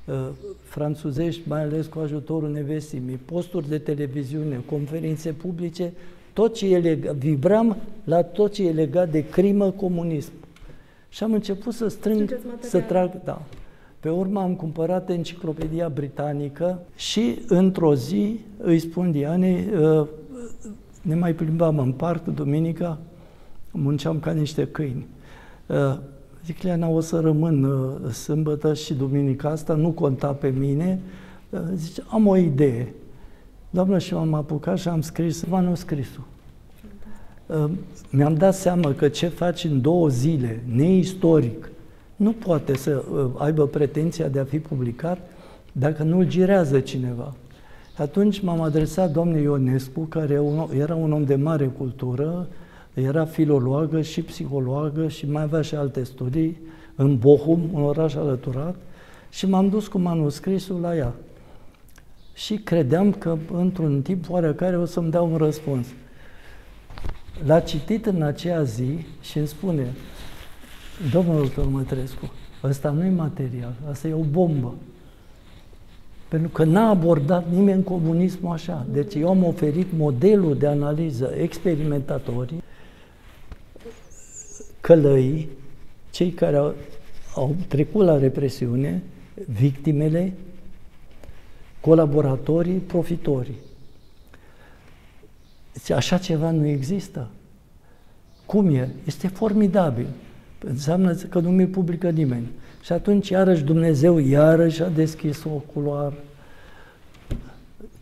[SPEAKER 2] uh, franțuzești, mai ales cu ajutorul nevestimii, posturi de televiziune, conferințe publice, tot ce e legat, vibram la tot ce e legat de crimă, comunism. Și am început să strâng, să trag, da. Pe urmă am cumpărat enciclopedia britanică și într-o zi îi spun Dianei, uh, ne mai plimbam în parc duminica, munceam ca niște câini. Uh, zic, Leana, o să rămân uh, sâmbătă și duminica asta, nu conta pe mine. Zice, am o idee. Doamnă, și m-am apucat și am scris manuscrisul. Mi-am dat seama că ce faci în două zile, neistoric, nu poate să uh, aibă pretenția de a fi publicat dacă nu-l girează cineva. Atunci m-am adresat domnului Ionescu, care era un om de mare cultură, era filologă și psihologă și mai avea și alte studii în Bochum, un oraș alăturat, și m-am dus cu manuscrisul la ea. Și credeam că într-un timp oarecare o să-mi dea un răspuns. L-a citit în aceea zi și îmi spune, Domnul doctor Mătrescu, ăsta nu e material, asta e o bombă. Pentru că n-a abordat nimeni comunismul așa. Deci eu am oferit modelul de analiză experimentatorii, călăii, cei care au, au trecut la represiune, victimele, colaboratorii, profitorii. Deci așa ceva nu există. Cum e? Este formidabil înseamnă că nu mi publică nimeni. Și atunci, iarăși, Dumnezeu iarăși a deschis o culoar.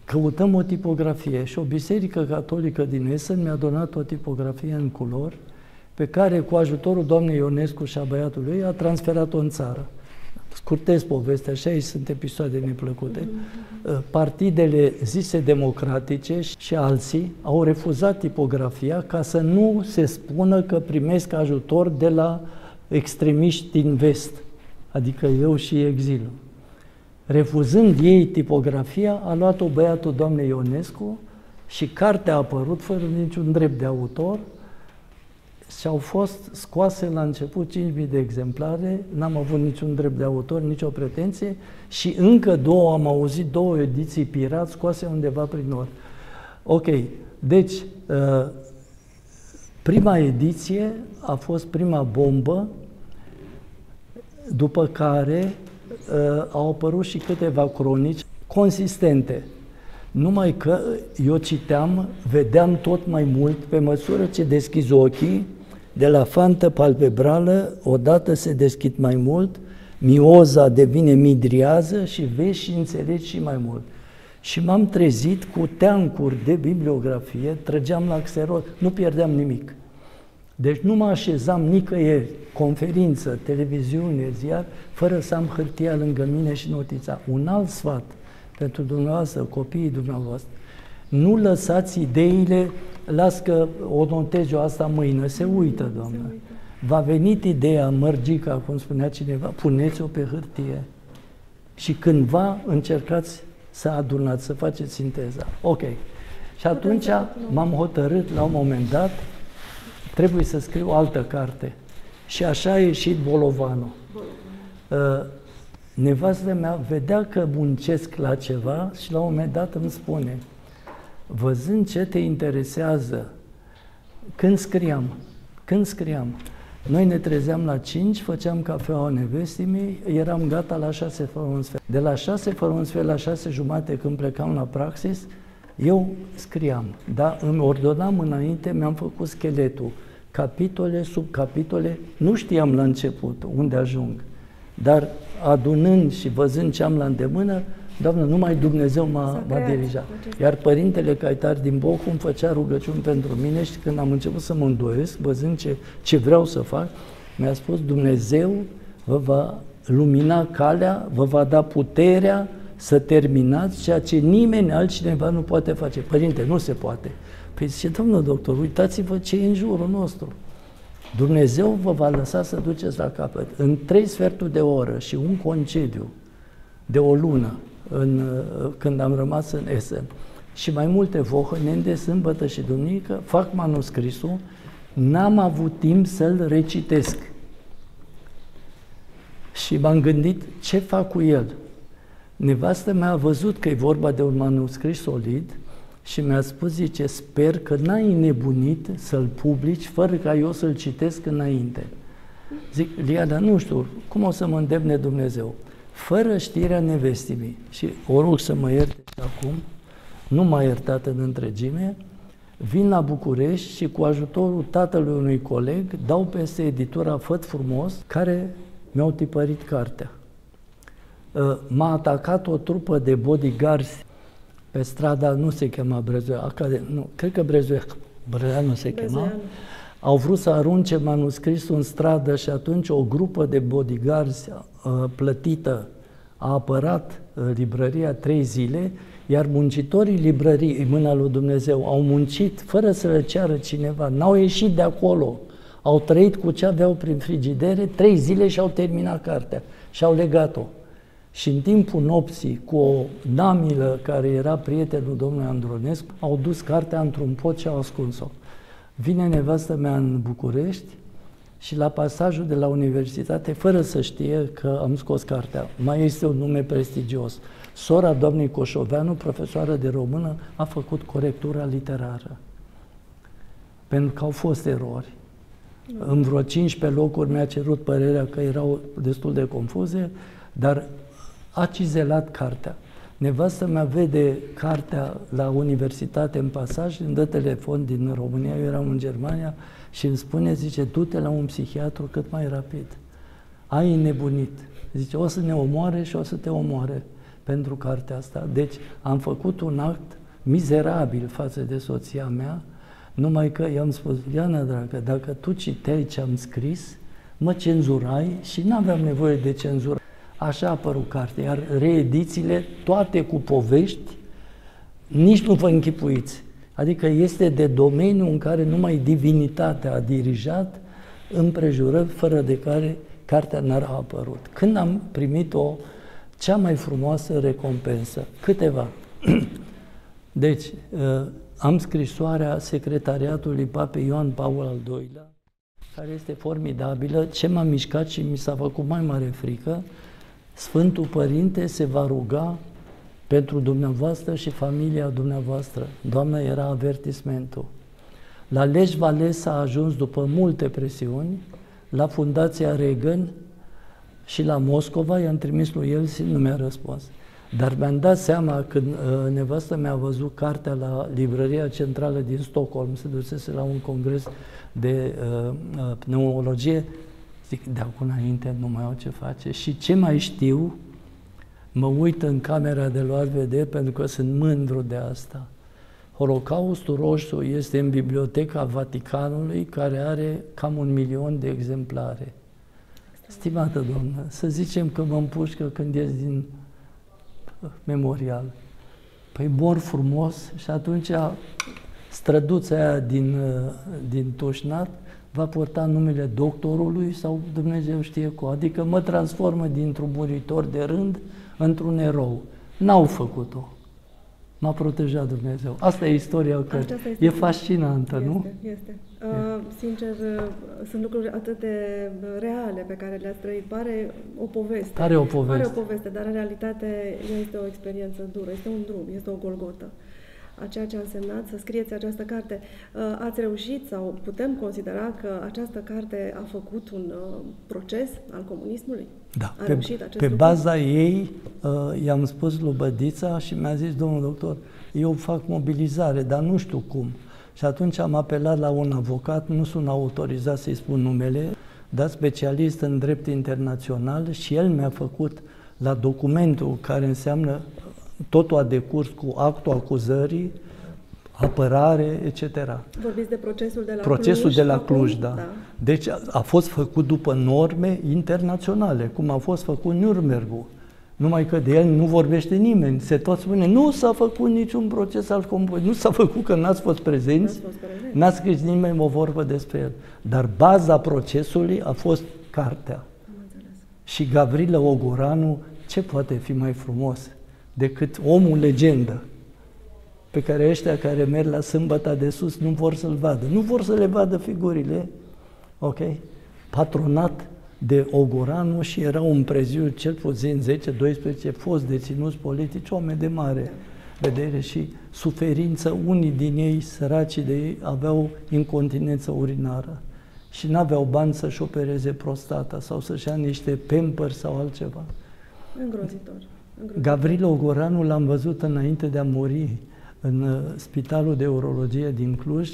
[SPEAKER 2] Căutăm o tipografie și o biserică catolică din Essen mi-a donat o tipografie în culori pe care, cu ajutorul doamnei Ionescu și a băiatului, a transferat-o în țară. Scurtez povestea, și aici sunt episoade neplăcute, uh, partidele zise democratice și alții au refuzat tipografia ca să nu se spună că primesc ajutor de la extremiști din vest, adică eu și exilul. Refuzând ei tipografia, a luat-o băiatul doamnei Ionescu și cartea a apărut fără niciun drept de autor, și au fost scoase la început 5.000 de exemplare, n-am avut niciun drept de autor, nicio pretenție și încă două, am auzit două ediții pirat scoase undeva prin nord. Ok, deci uh, prima ediție a fost prima bombă, după care uh, au apărut și câteva cronici consistente. Numai că eu citeam, vedeam tot mai mult, pe măsură ce deschizi ochii, de la fantă palpebrală, odată se deschid mai mult, mioza devine midriază și vezi și înțelegi și mai mult. Și m-am trezit cu teancuri de bibliografie, trăgeam la xerot, nu pierdeam nimic. Deci nu mă așezam nicăieri, conferință, televiziune, ziar, fără să am hârtia lângă mine și notița. Un alt sfat pentru dumneavoastră, copiii dumneavoastră. Nu lăsați ideile las că o notez eu asta mâine, se uită, Doamne. Va venit ideea mărgica, cum spunea cineva, puneți-o pe hârtie și cândva încercați să adunați, să faceți sinteza. Ok. Și atunci m-am hotărât la un moment dat, trebuie să scriu o altă carte. Și așa a ieșit Bolovanul. Uh, nevastă mea vedea că muncesc la ceva și la un moment dat îmi spune, văzând ce te interesează, când scriam, când scriam, noi ne trezeam la 5, făceam cafeaua nevestii mei, eram gata la 6 fără un sfert. De la 6 fără un sfert la 6 jumate când plecam la praxis, eu scriam, da? Îmi ordonam înainte, mi-am făcut scheletul, capitole, subcapitole, nu știam la început unde ajung, dar adunând și văzând ce am la îndemână, Doamne, numai Dumnezeu m-a, m-a dirijat. Iar Părintele Caitar din Bochum făcea rugăciuni pentru mine și când am început să mă îndoiesc, văzând ce, ce vreau să fac, mi-a spus Dumnezeu vă va lumina calea, vă va da puterea să terminați ceea ce nimeni altcineva nu poate face. Părinte, nu se poate. Păi zice, domnul doctor, uitați-vă ce e în jurul nostru. Dumnezeu vă va lăsa să duceți la capăt. În trei sferturi de oră și un concediu de o lună, în, când am rămas în Essen. Și mai multe vohănende, sâmbătă și duminică, fac manuscrisul, n-am avut timp să-l recitesc. Și m-am gândit ce fac cu el. Nevastă mea a văzut că e vorba de un manuscris solid și mi-a spus, zice, sper că n-ai nebunit să-l publici fără ca eu să-l citesc înainte. Zic, Liana, nu știu, cum o să mă îndemne Dumnezeu? Fără știrea nevestimii. Și o rog să mă ierte și acum, nu m-a iertat în întregime, vin la București și cu ajutorul tatălui unui coleg dau peste editura Făt Frumos, care mi-au tipărit cartea. Ă, m-a atacat o trupă de bodyguards pe strada, nu se chema Brezoia, Academ, nu, cred că Brezoia, Brezoia nu se chema, au vrut să arunce manuscrisul în stradă și atunci o grupă de bodyguards uh, plătită a apărat uh, librăria trei zile, iar muncitorii librăriei, mâna lui Dumnezeu, au muncit fără să le ceară cineva, n-au ieșit de acolo, au trăit cu ce aveau prin frigidere, trei zile și au terminat cartea și au legat-o. Și în timpul nopții, cu o damilă care era prietenul domnului Andronescu, au dus cartea într-un pot și au ascuns-o. Vine nevastă mea în București și la pasajul de la universitate, fără să știe că am scos cartea, mai este un nume prestigios. Sora doamnei Coșoveanu, profesoară de română, a făcut corectura literară. Pentru că au fost erori. În vreo 15 locuri mi-a cerut părerea că erau destul de confuze, dar a cizelat cartea. Nevastă mea vede cartea la universitate în pasaj, îmi dă telefon din România, eu eram în Germania, și îmi spune, zice, du-te la un psihiatru cât mai rapid. Ai nebunit. Zice, o să ne omoare și o să te omoare pentru cartea asta. Deci am făcut un act mizerabil față de soția mea, numai că i-am spus, Iana, dragă, dacă tu citeai ce am scris, mă cenzurai și nu aveam nevoie de cenzură. Așa a apărut cartea, iar reedițiile, toate cu povești, nici nu vă închipuiți. Adică este de domeniu în care numai divinitatea a dirijat împrejurări fără de care cartea n-ar a apărut. Când am primit o cea mai frumoasă recompensă? Câteva. Deci, uh, am scrisoarea secretariatului Papei Ioan Paul al II-lea, care este formidabilă. Ce m-a mișcat și mi s-a făcut mai mare frică, Sfântul Părinte se va ruga pentru dumneavoastră și familia dumneavoastră. Doamna, era avertismentul. La Lej Vales a ajuns după multe presiuni, la Fundația Reagan și la Moscova, i-am trimis lui el și nu mi-a răspuns. Dar mi-am dat seama când uh, nevastă mi-a văzut cartea la librăria centrală din Stockholm, se dusese la un congres de uh, uh, pneumologie, Zic, de acum înainte nu mai au ce face. Și ce mai știu, mă uit în camera de luat vedere pentru că sunt mândru de asta. Holocaustul Roșu este în Biblioteca Vaticanului, care are cam un milion de exemplare. Stimată doamnă, să zicem că mă împușcă când ies din memorial. Păi mor frumos și atunci străduța aia din, din Toșnat va purta numele doctorului sau Dumnezeu știe cu, adică mă transformă dintr-un muritor de rând într-un erou. N-au făcut-o. M-a protejat Dumnezeu. Asta e istoria că este e fascinantă,
[SPEAKER 1] este,
[SPEAKER 2] nu?
[SPEAKER 1] Este. Uh, sincer, uh, sunt lucruri atât de reale pe care le-ați trăit. Pare o poveste.
[SPEAKER 2] Are o poveste.
[SPEAKER 1] Pare o poveste, dar în realitate este o experiență dură, este un drum, este o golgotă a ceea ce a însemnat să scrieți această carte. Uh, ați reușit sau putem considera că această carte a făcut un uh, proces al comunismului?
[SPEAKER 2] Da, a pe, reușit acest pe lucru? baza ei uh, i-am spus lui Bădița și mi-a zis, domnul doctor, eu fac mobilizare, dar nu știu cum. Și atunci am apelat la un avocat, nu sunt autorizat să-i spun numele, dar specialist în drept internațional și el mi-a făcut la documentul care înseamnă totul a decurs cu actul acuzării, apărare, etc.
[SPEAKER 1] Vorbiți de procesul de la
[SPEAKER 2] procesul
[SPEAKER 1] Cluj?
[SPEAKER 2] de la Cluj, da. da. Deci a fost făcut după norme internaționale, cum a fost făcut Nürnbergul. Numai că de el nu vorbește nimeni. Se tot spune, nu s-a făcut niciun proces al comunului, nu s-a făcut că n-ați fost prezenți, n-a scris nimeni o vorbă despre el. Dar baza procesului a fost cartea. Și Gavrilă Ogoranu, ce poate fi mai frumos decât omul legendă pe care ăștia care merg la sâmbăta de sus nu vor să-l vadă. Nu vor să le vadă figurile, ok? Patronat de Ogoranu și era un preziu cel puțin 10-12 fost deținuți politici, oameni de mare vedere și suferință. Unii din ei, săracii de ei, aveau incontinență urinară și nu aveau bani să-și opereze prostata sau să-și ia niște pampers sau altceva.
[SPEAKER 1] Îngrozitor. Îngrozitor.
[SPEAKER 2] Gavrilo Goranu l-am văzut înainte de a muri în uh, Spitalul de Urologie din Cluj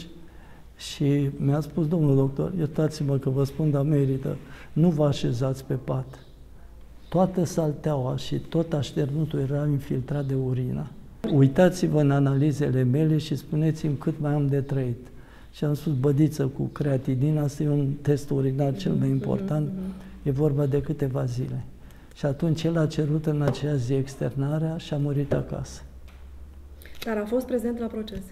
[SPEAKER 2] și mi-a spus, domnul doctor, iertați-mă că vă spun, dar merită, nu vă așezați pe pat. Toată salteaua și tot așternutul era infiltrat de urina. Uitați-vă în analizele mele și spuneți-mi cât mai am de trăit. Și am spus, bădiță cu creatinina, asta e un test urinar cel mai important, e vorba de câteva zile. Și atunci el a cerut în aceea zi externarea și a murit acasă.
[SPEAKER 1] Dar a fost prezent la proces.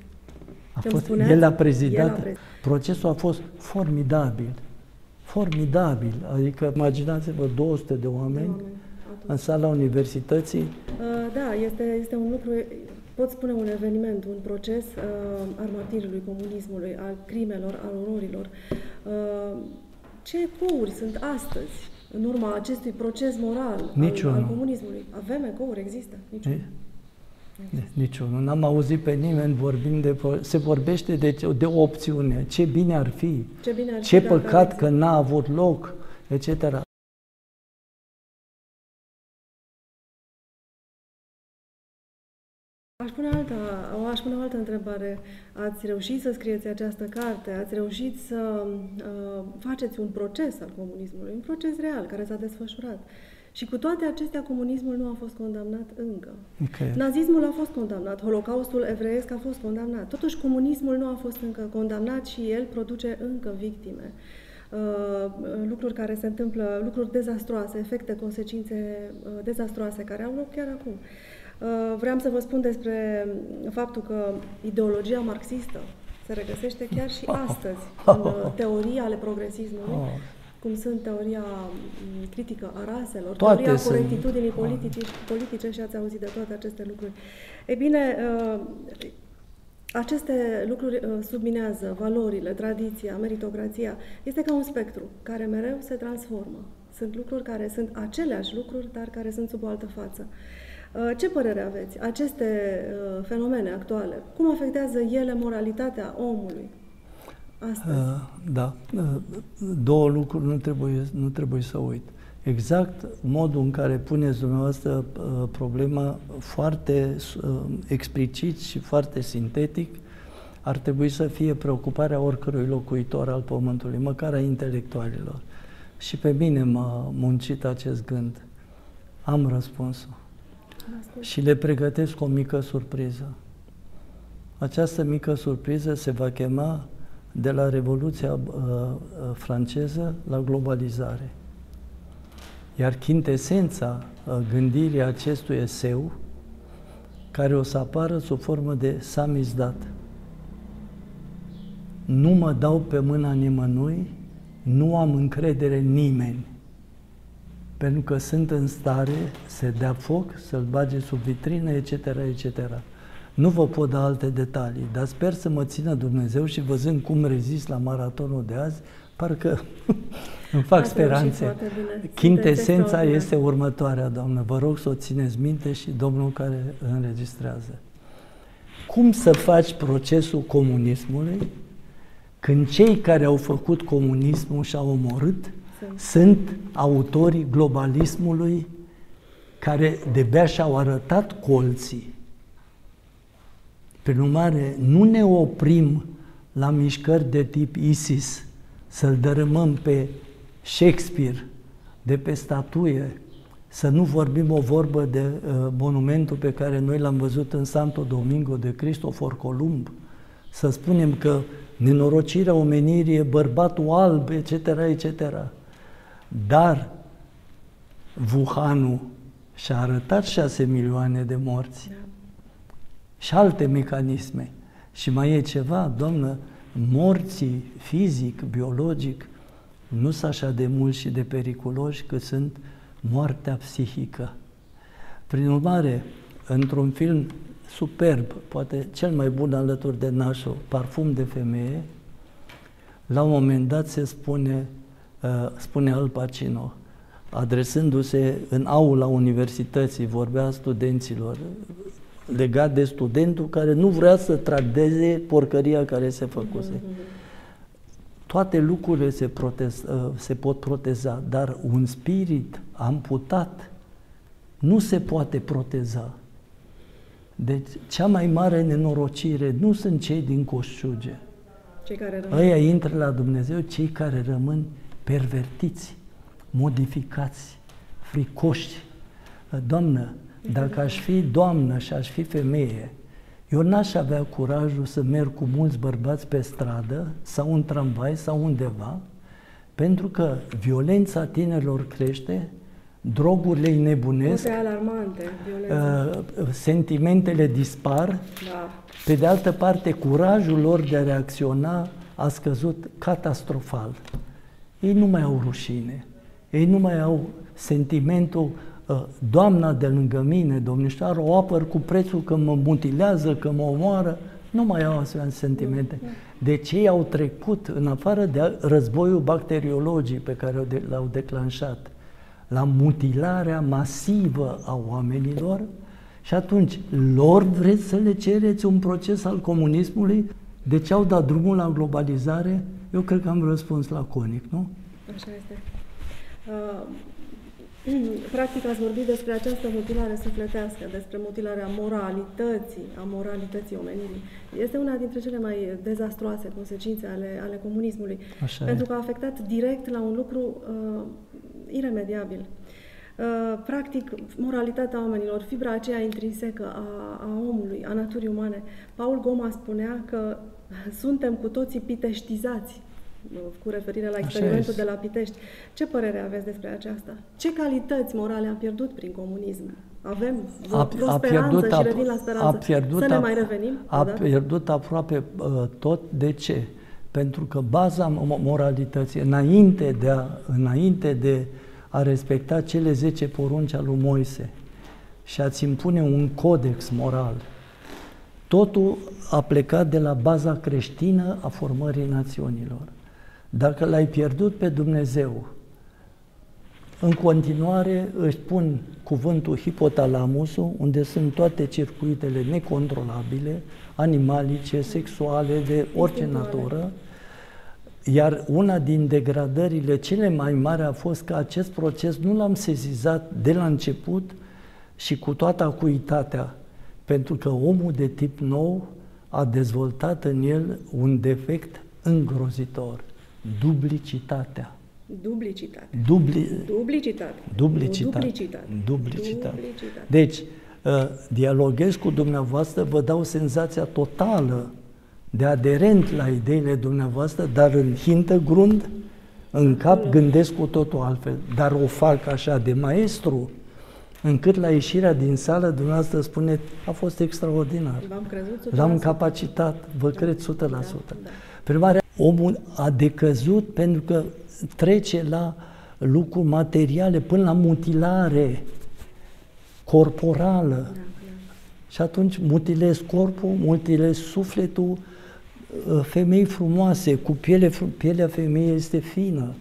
[SPEAKER 2] A
[SPEAKER 1] Când
[SPEAKER 2] fost,
[SPEAKER 1] spuneați,
[SPEAKER 2] el a prezidat,
[SPEAKER 1] el a pre-
[SPEAKER 2] procesul a fost formidabil. Formidabil. Adică imaginați-vă 200 de oameni
[SPEAKER 1] Oameni,
[SPEAKER 2] în sala universității.
[SPEAKER 1] Uh, Da, este, este un lucru, pot spune un eveniment, un proces uh, al martirului comunismului, al crimelor, al ororilor. Uh, ce ecouri sunt astăzi în urma acestui proces moral al,
[SPEAKER 2] Niciunul.
[SPEAKER 1] al comunismului? Avem ecouri, există? Niciunul.
[SPEAKER 2] E? Niciunul. N-am auzit pe nimeni vorbind de... pro- Se vorbește de, de o opțiune. Ce bine ar fi,
[SPEAKER 1] Ce bine ar fi
[SPEAKER 2] ce
[SPEAKER 1] dacă
[SPEAKER 2] păcat
[SPEAKER 1] ar
[SPEAKER 2] că n-a avut loc, etc.
[SPEAKER 1] Aș pune, alta, o- aș pune o altă întrebare. Ați reușit să scrieți această carte, ați reușit să uh, faceți un proces al comunismului, un proces real care s-a desfășurat. Și cu toate acestea, comunismul nu a fost condamnat încă.
[SPEAKER 2] Okay.
[SPEAKER 1] Nazismul a fost condamnat, Holocaustul evreiesc a fost condamnat. Totuși, comunismul nu a fost încă condamnat și el produce încă victime. Uh, lucruri care se întâmplă, lucruri dezastroase, efecte, consecințe uh, dezastroase care au loc chiar acum. Uh, vreau să vă spun despre faptul că ideologia marxistă se regăsește chiar și astăzi în uh, teorii ale progresismului,
[SPEAKER 2] Oh.
[SPEAKER 1] cum sunt teoria m, critică a raselor,
[SPEAKER 2] Toate
[SPEAKER 1] teoria
[SPEAKER 2] sunt.
[SPEAKER 1] corectitudinii politici, politice și ați auzit de toate aceste lucruri. Ei bine, uh, aceste lucruri uh, subminează valorile, tradiția, meritocrația. Este ca un spectru care mereu se transformă. Sunt lucruri care sunt aceleași lucruri, dar care sunt sub o altă față. Uh, Ce părere aveți? Aceste uh, fenomene actuale, cum afectează ele moralitatea omului astăzi?
[SPEAKER 2] Uh, Da, Uh, două lucruri nu trebuie, nu trebuie să uit. Exact modul în care puneți dumneavoastră uh, problema foarte uh, explicit și foarte sintetic ar trebui să fie preocuparea oricărui locuitor al Pământului, măcar a intelectualilor. Și pe mine m-a muncit acest gând. Am răspunsul. Și le pregătesc o mică surpriză. Această mică surpriză se va chema de la Revoluția uh, uh, franceză la globalizare. Iar chintesența uh, gândirii acestui eseu, care o să apară sub formă de samizdat. Nu mă dau pe mâna nimănui, nu am încredere în nimeni, pentru că sunt în stare să dea foc, să-l bage sub vitrină, etc., etc. Nu vă pot da alte detalii, dar sper să mă țină Dumnezeu și văzând cum rezist la maratonul de azi, parcă îmi fac
[SPEAKER 1] Ați reușit
[SPEAKER 2] speranțe.
[SPEAKER 1] foarte bine. Sunteți
[SPEAKER 2] Chintesența
[SPEAKER 1] extraordinar.
[SPEAKER 2] este următoarea, doamnă. Vă rog să o țineți minte și Domnul care înregistrează. Cum să faci procesul comunismului când cei care au făcut comunismul și au omorât
[SPEAKER 1] Sunt.
[SPEAKER 2] sunt autorii globalismului care de-abia și-au arătat colții. Prin urmare, nu ne oprim la mișcări de tip ISIS, să-l dărâmăm pe Shakespeare, de pe statuie, să nu vorbim o vorbă de uh, monumentul pe care noi l-am văzut în Santo Domingo de Cristofor Columb, să spunem că nenorocirea omenirii e bărbatul alb, etc., etc. Dar Wuhanul și-a arătat șase milioane de morți
[SPEAKER 1] Da.
[SPEAKER 2] și alte mecanisme. Și mai e ceva, doamnă, morții fizic, biologic, nu sunt așa de mulți și de periculoși cât sunt moartea psihică. Prin urmare, într-un film superb, poate cel mai bun alături de Nașo, Parfum de femeie, la un moment dat se spune, uh, spune Al Pacino, adresându-se în aula universității, vorbea studenților, legat de studentul care nu vrea să tradeze porcăria care se făcuse. Toate lucrurile se, protez, uh, se pot proteza, dar un spirit amputat nu se poate proteza. Deci, cea mai mare nenorocire nu sunt cei din Coșciuge.
[SPEAKER 1] Cei care rămân.
[SPEAKER 2] Ăia intră la Dumnezeu, cei care rămân pervertiți, modificați, fricoși. Doamnă, dacă aș fi doamnă și aș fi femeie, eu n-aș avea curajul să merg cu mulți bărbați pe stradă sau în tramvai sau undeva, pentru că violența tinerilor crește, drogurile îi nebunesc,
[SPEAKER 1] alarmante,
[SPEAKER 2] uh, sentimentele dispar,
[SPEAKER 1] da.
[SPEAKER 2] pe de altă parte curajul lor de a reacționa a scăzut catastrofal. Ei nu mai au rușine, ei nu mai au sentimentul uh, Doamna de lângă mine, domnișoară, o apăr cu prețul că mă mutilează, că mă omoară, nu mai au asemenea sentimente. Deci ei au trecut, în afară de războiul bacteriologii pe care l-au declanșat, la mutilarea masivă a oamenilor și atunci lor vreți să le cereți un proces al comunismului? De ce au dat drumul la globalizare? Eu cred că am răspuns laconic, nu?
[SPEAKER 1] Așa este. Uh, practic ați vorbit despre această mutilare sufletească, despre mutilarea moralității, a moralității omenirii. Este una dintre cele mai dezastroase consecințe ale, ale comunismului,
[SPEAKER 2] Așa
[SPEAKER 1] pentru
[SPEAKER 2] e.
[SPEAKER 1] că a afectat direct la un lucru uh, iremediabil. Uh, practic, moralitatea oamenilor, fibra aceea intrinsecă a, a omului, a naturii umane. Paul Goma spunea că suntem cu toții piteștizați, uh, cu referire la experimentul de la Pitești. Ce părere aveți despre aceasta? Ce calități morale am pierdut prin comunism? Avem vreo,
[SPEAKER 2] A,
[SPEAKER 1] vreo
[SPEAKER 2] a
[SPEAKER 1] speranță
[SPEAKER 2] pierdut,
[SPEAKER 1] și revin la
[SPEAKER 2] a
[SPEAKER 1] speranță.
[SPEAKER 2] pierdut,
[SPEAKER 1] să ne
[SPEAKER 2] a,
[SPEAKER 1] mai revenim?
[SPEAKER 2] A
[SPEAKER 1] odată?
[SPEAKER 2] pierdut aproape uh, tot. De ce? Pentru că baza mo- moralității, înainte de, a, înainte de a respecta cele 10 porunci al lui Moise și a-ți impune un codex moral, totul a plecat de la baza creștină a formării națiunilor. Dacă l-ai pierdut pe Dumnezeu, în continuare își pun cuvântul hipotalamusul, unde sunt toate circuitele necontrolabile, animalice, sexuale, de orice
[SPEAKER 1] Instinctuale.
[SPEAKER 2] natură, iar una din degradările cele mai mari a fost că acest proces nu l-am sezizat de la început și cu toată acuitatea, pentru că omul de tip nou a dezvoltat în el un defect îngrozitor, duplicitatea.
[SPEAKER 1] Duplicitate.
[SPEAKER 2] Dubli,
[SPEAKER 1] Duplicitate.
[SPEAKER 2] duplicitate.
[SPEAKER 1] Nu duplicitate.
[SPEAKER 2] Duplicitate.
[SPEAKER 1] Duplicitate.
[SPEAKER 2] Deci, uh, dialoghez cu dumneavoastră, vă dau senzația totală de aderent la ideile dumneavoastră, dar în hintă grund, în cap gândesc cu totul altfel, dar o fac așa de maestru, încât la ieșirea din sală dumneavoastră spune a fost extraordinar.
[SPEAKER 1] V-am crezut 100%.
[SPEAKER 2] L-am capacitat, vă cred 100%.
[SPEAKER 1] da.
[SPEAKER 2] Prin urmare, omul a decăzut pentru că trece la lucruri materiale, până la mutilare corporală.
[SPEAKER 1] Da,
[SPEAKER 2] Și atunci mutilezi corpul, mutilezi sufletul, uh, femei frumoase, cu piele, fru- pielea femeii este fină,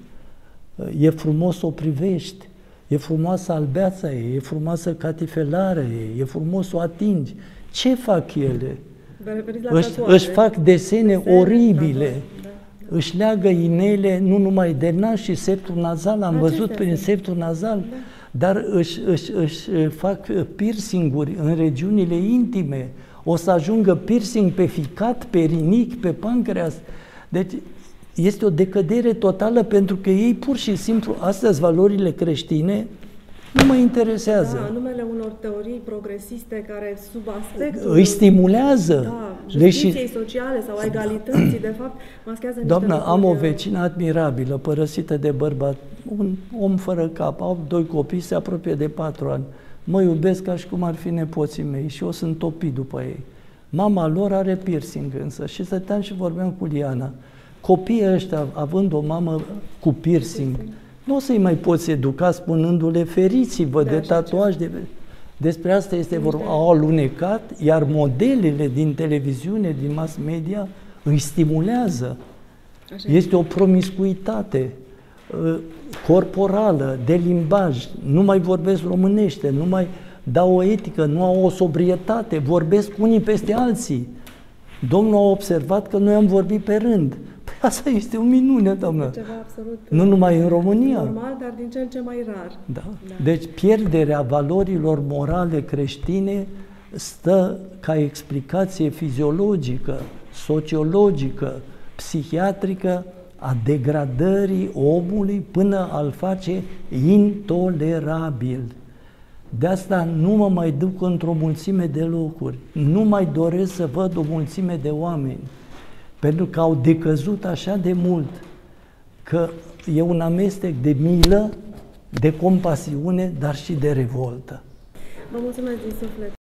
[SPEAKER 2] Uh, e frumos să o privești, e frumoasă albeața ei, e frumoasă catifelarea ei, e frumos să o atingi. Ce fac ele?
[SPEAKER 1] Vă referiți la
[SPEAKER 2] Își,
[SPEAKER 1] tatuaje?
[SPEAKER 2] își fac desene,
[SPEAKER 1] Desene,
[SPEAKER 2] oribile,
[SPEAKER 1] tatuaje, da.
[SPEAKER 2] își leagă inele nu numai de nas și septul nazal, am
[SPEAKER 1] Acestea
[SPEAKER 2] văzut prin
[SPEAKER 1] sunt.
[SPEAKER 2] septul nazal, dar își, își, își fac piercinguri în regiunile intime, o să ajungă piercing pe ficat, pe rinic, pe pancreas. Deci este o decădere totală pentru că ei pur și simplu, astea sunt valorile creștine, nu mă interesează.
[SPEAKER 1] Da, în numele unor teorii progresiste care sub aspectul
[SPEAKER 2] Îi stimulează.
[SPEAKER 1] da,
[SPEAKER 2] Le și-
[SPEAKER 1] justiției sociale sau a egalității, de fapt, maschează niște
[SPEAKER 2] Doamna, am o
[SPEAKER 1] lucruri,
[SPEAKER 2] vecină admirabilă, părăsită de bărbat, un om fără cap, au doi copii, se apropie de patru ani. Mă iubesc ca și cum ar fi nepoții mei și eu sunt topit după ei. Mama lor are piercing însă și stăteam și vorbeam cu Liana. Copiii ăștia, având o mamă cu piercing, nu o să-i mai poți educa spunându-le feriți-vă
[SPEAKER 1] Da,
[SPEAKER 2] de
[SPEAKER 1] așa
[SPEAKER 2] tatuaj. De... Despre asta este vorba. Au alunecat, iar modelele din televiziune, din mass media, îi stimulează.
[SPEAKER 1] Așa
[SPEAKER 2] Este o promiscuitate uh, corporală, de limbaj, nu mai vorbesc românește, nu mai dau o etică, nu au o sobrietate, vorbesc unii peste alții. Domnul a observat că noi am vorbit pe rând. Păi asta este o minune, doamnă.
[SPEAKER 1] Ceva absolut
[SPEAKER 2] Nu numai în România.
[SPEAKER 1] normal, dar din cel ce mai rar.
[SPEAKER 2] Da. Deci pierderea valorilor morale creștine stă ca explicație fiziologică, sociologică, psihiatrică a degradării omului până al face intolerabil. De asta nu mă mai duc într-o mulțime de locuri, nu mai doresc să văd o mulțime de oameni, pentru că au decăzut așa de mult că e un amestec de milă, de compasiune, dar și de revoltă.
[SPEAKER 1] Vă mulțumesc din suflet.